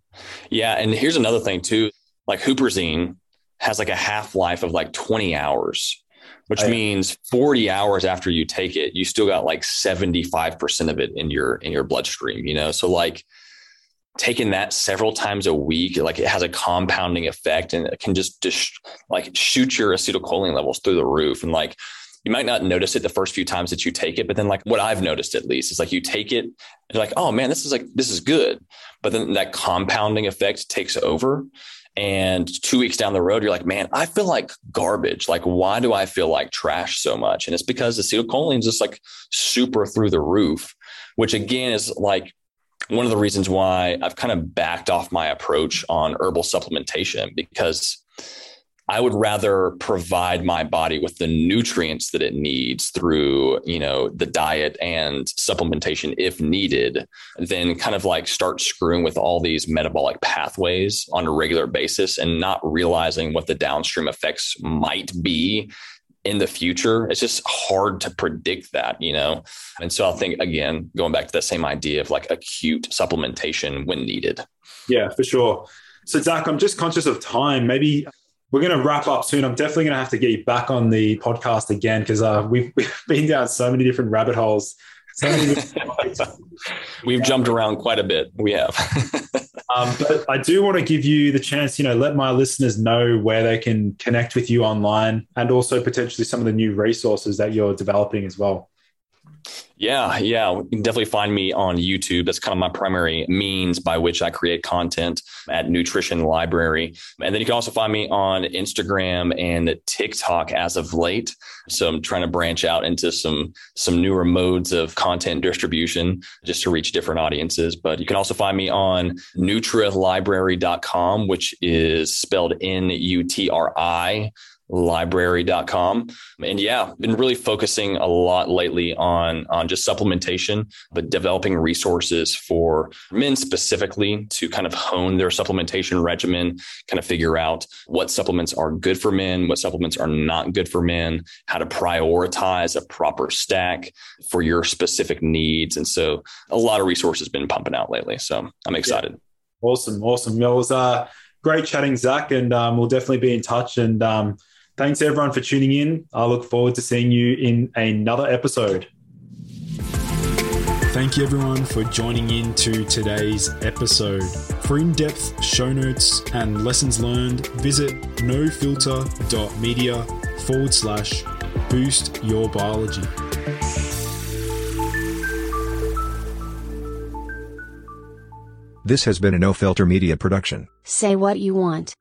Yeah. And here's another thing too. Like huperzine has like a half life of like 20 hours, which oh, means 40 hours after you take it, you still got like 75% of it in your in your bloodstream, you know? So like taking that several times a week, like it has a compounding effect and it can just, just like shoot your acetylcholine levels through the roof. And like you might not notice it the first few times that you take it, but then like what I've noticed at least is like you take it and you're like, oh man, this is like, this is good. But then that compounding effect takes over. And two weeks down the road, you're like, man, I feel like garbage. Like, why do I feel like trash so much? And it's because acetylcholine is just like super through the roof, which again is like one of the reasons why I've kind of backed off my approach on herbal supplementation because I would rather provide my body with the nutrients that it needs through, you know, the diet and supplementation if needed, than kind of like start screwing with all these metabolic pathways on a regular basis and not realizing what the downstream effects might be in the future. It's just hard to predict that, you know? And so I think, again, going back to that same idea of like acute supplementation when needed. Yeah, for sure. So, Zach, I'm just conscious of time. Maybe we're going to wrap up soon. I'm definitely going to have to get you back on the podcast again because uh, we've, we've *laughs* been down so many different rabbit holes. So *laughs* we've jumped around quite a bit. We have. *laughs* um, but I do want to give you the chance, you know, let my listeners know where they can connect with you online and also potentially some of the new resources that you're developing as well. Yeah, yeah. You can definitely find me on YouTube. That's kind of my primary means by which I create content at Nutrition Library. And then you can also find me on Instagram and TikTok as of late. So I'm trying to branch out into some some newer modes of content distribution just to reach different audiences. But you can also find me on nutrilibrary.com, which is spelled N U T R I library.com. And yeah, been really focusing a lot lately on, on just supplementation, but developing resources for men specifically to kind of hone their supplementation regimen, kind of figure out what supplements are good for men, what supplements are not good for men, how to prioritize a proper stack for your specific needs. And so a lot of resources been pumping out lately. So I'm excited. Yeah. Awesome. Awesome. It was uh, great chatting, Zach, and um, we'll definitely be in touch. And um, Thanks everyone for tuning in. I look forward to seeing you in another episode. Thank you everyone for joining in to today's episode. For in depth show notes and lessons learned, visit nofilter.media forward slash boost your biology. This has been a No Filter Media production. Say what you want.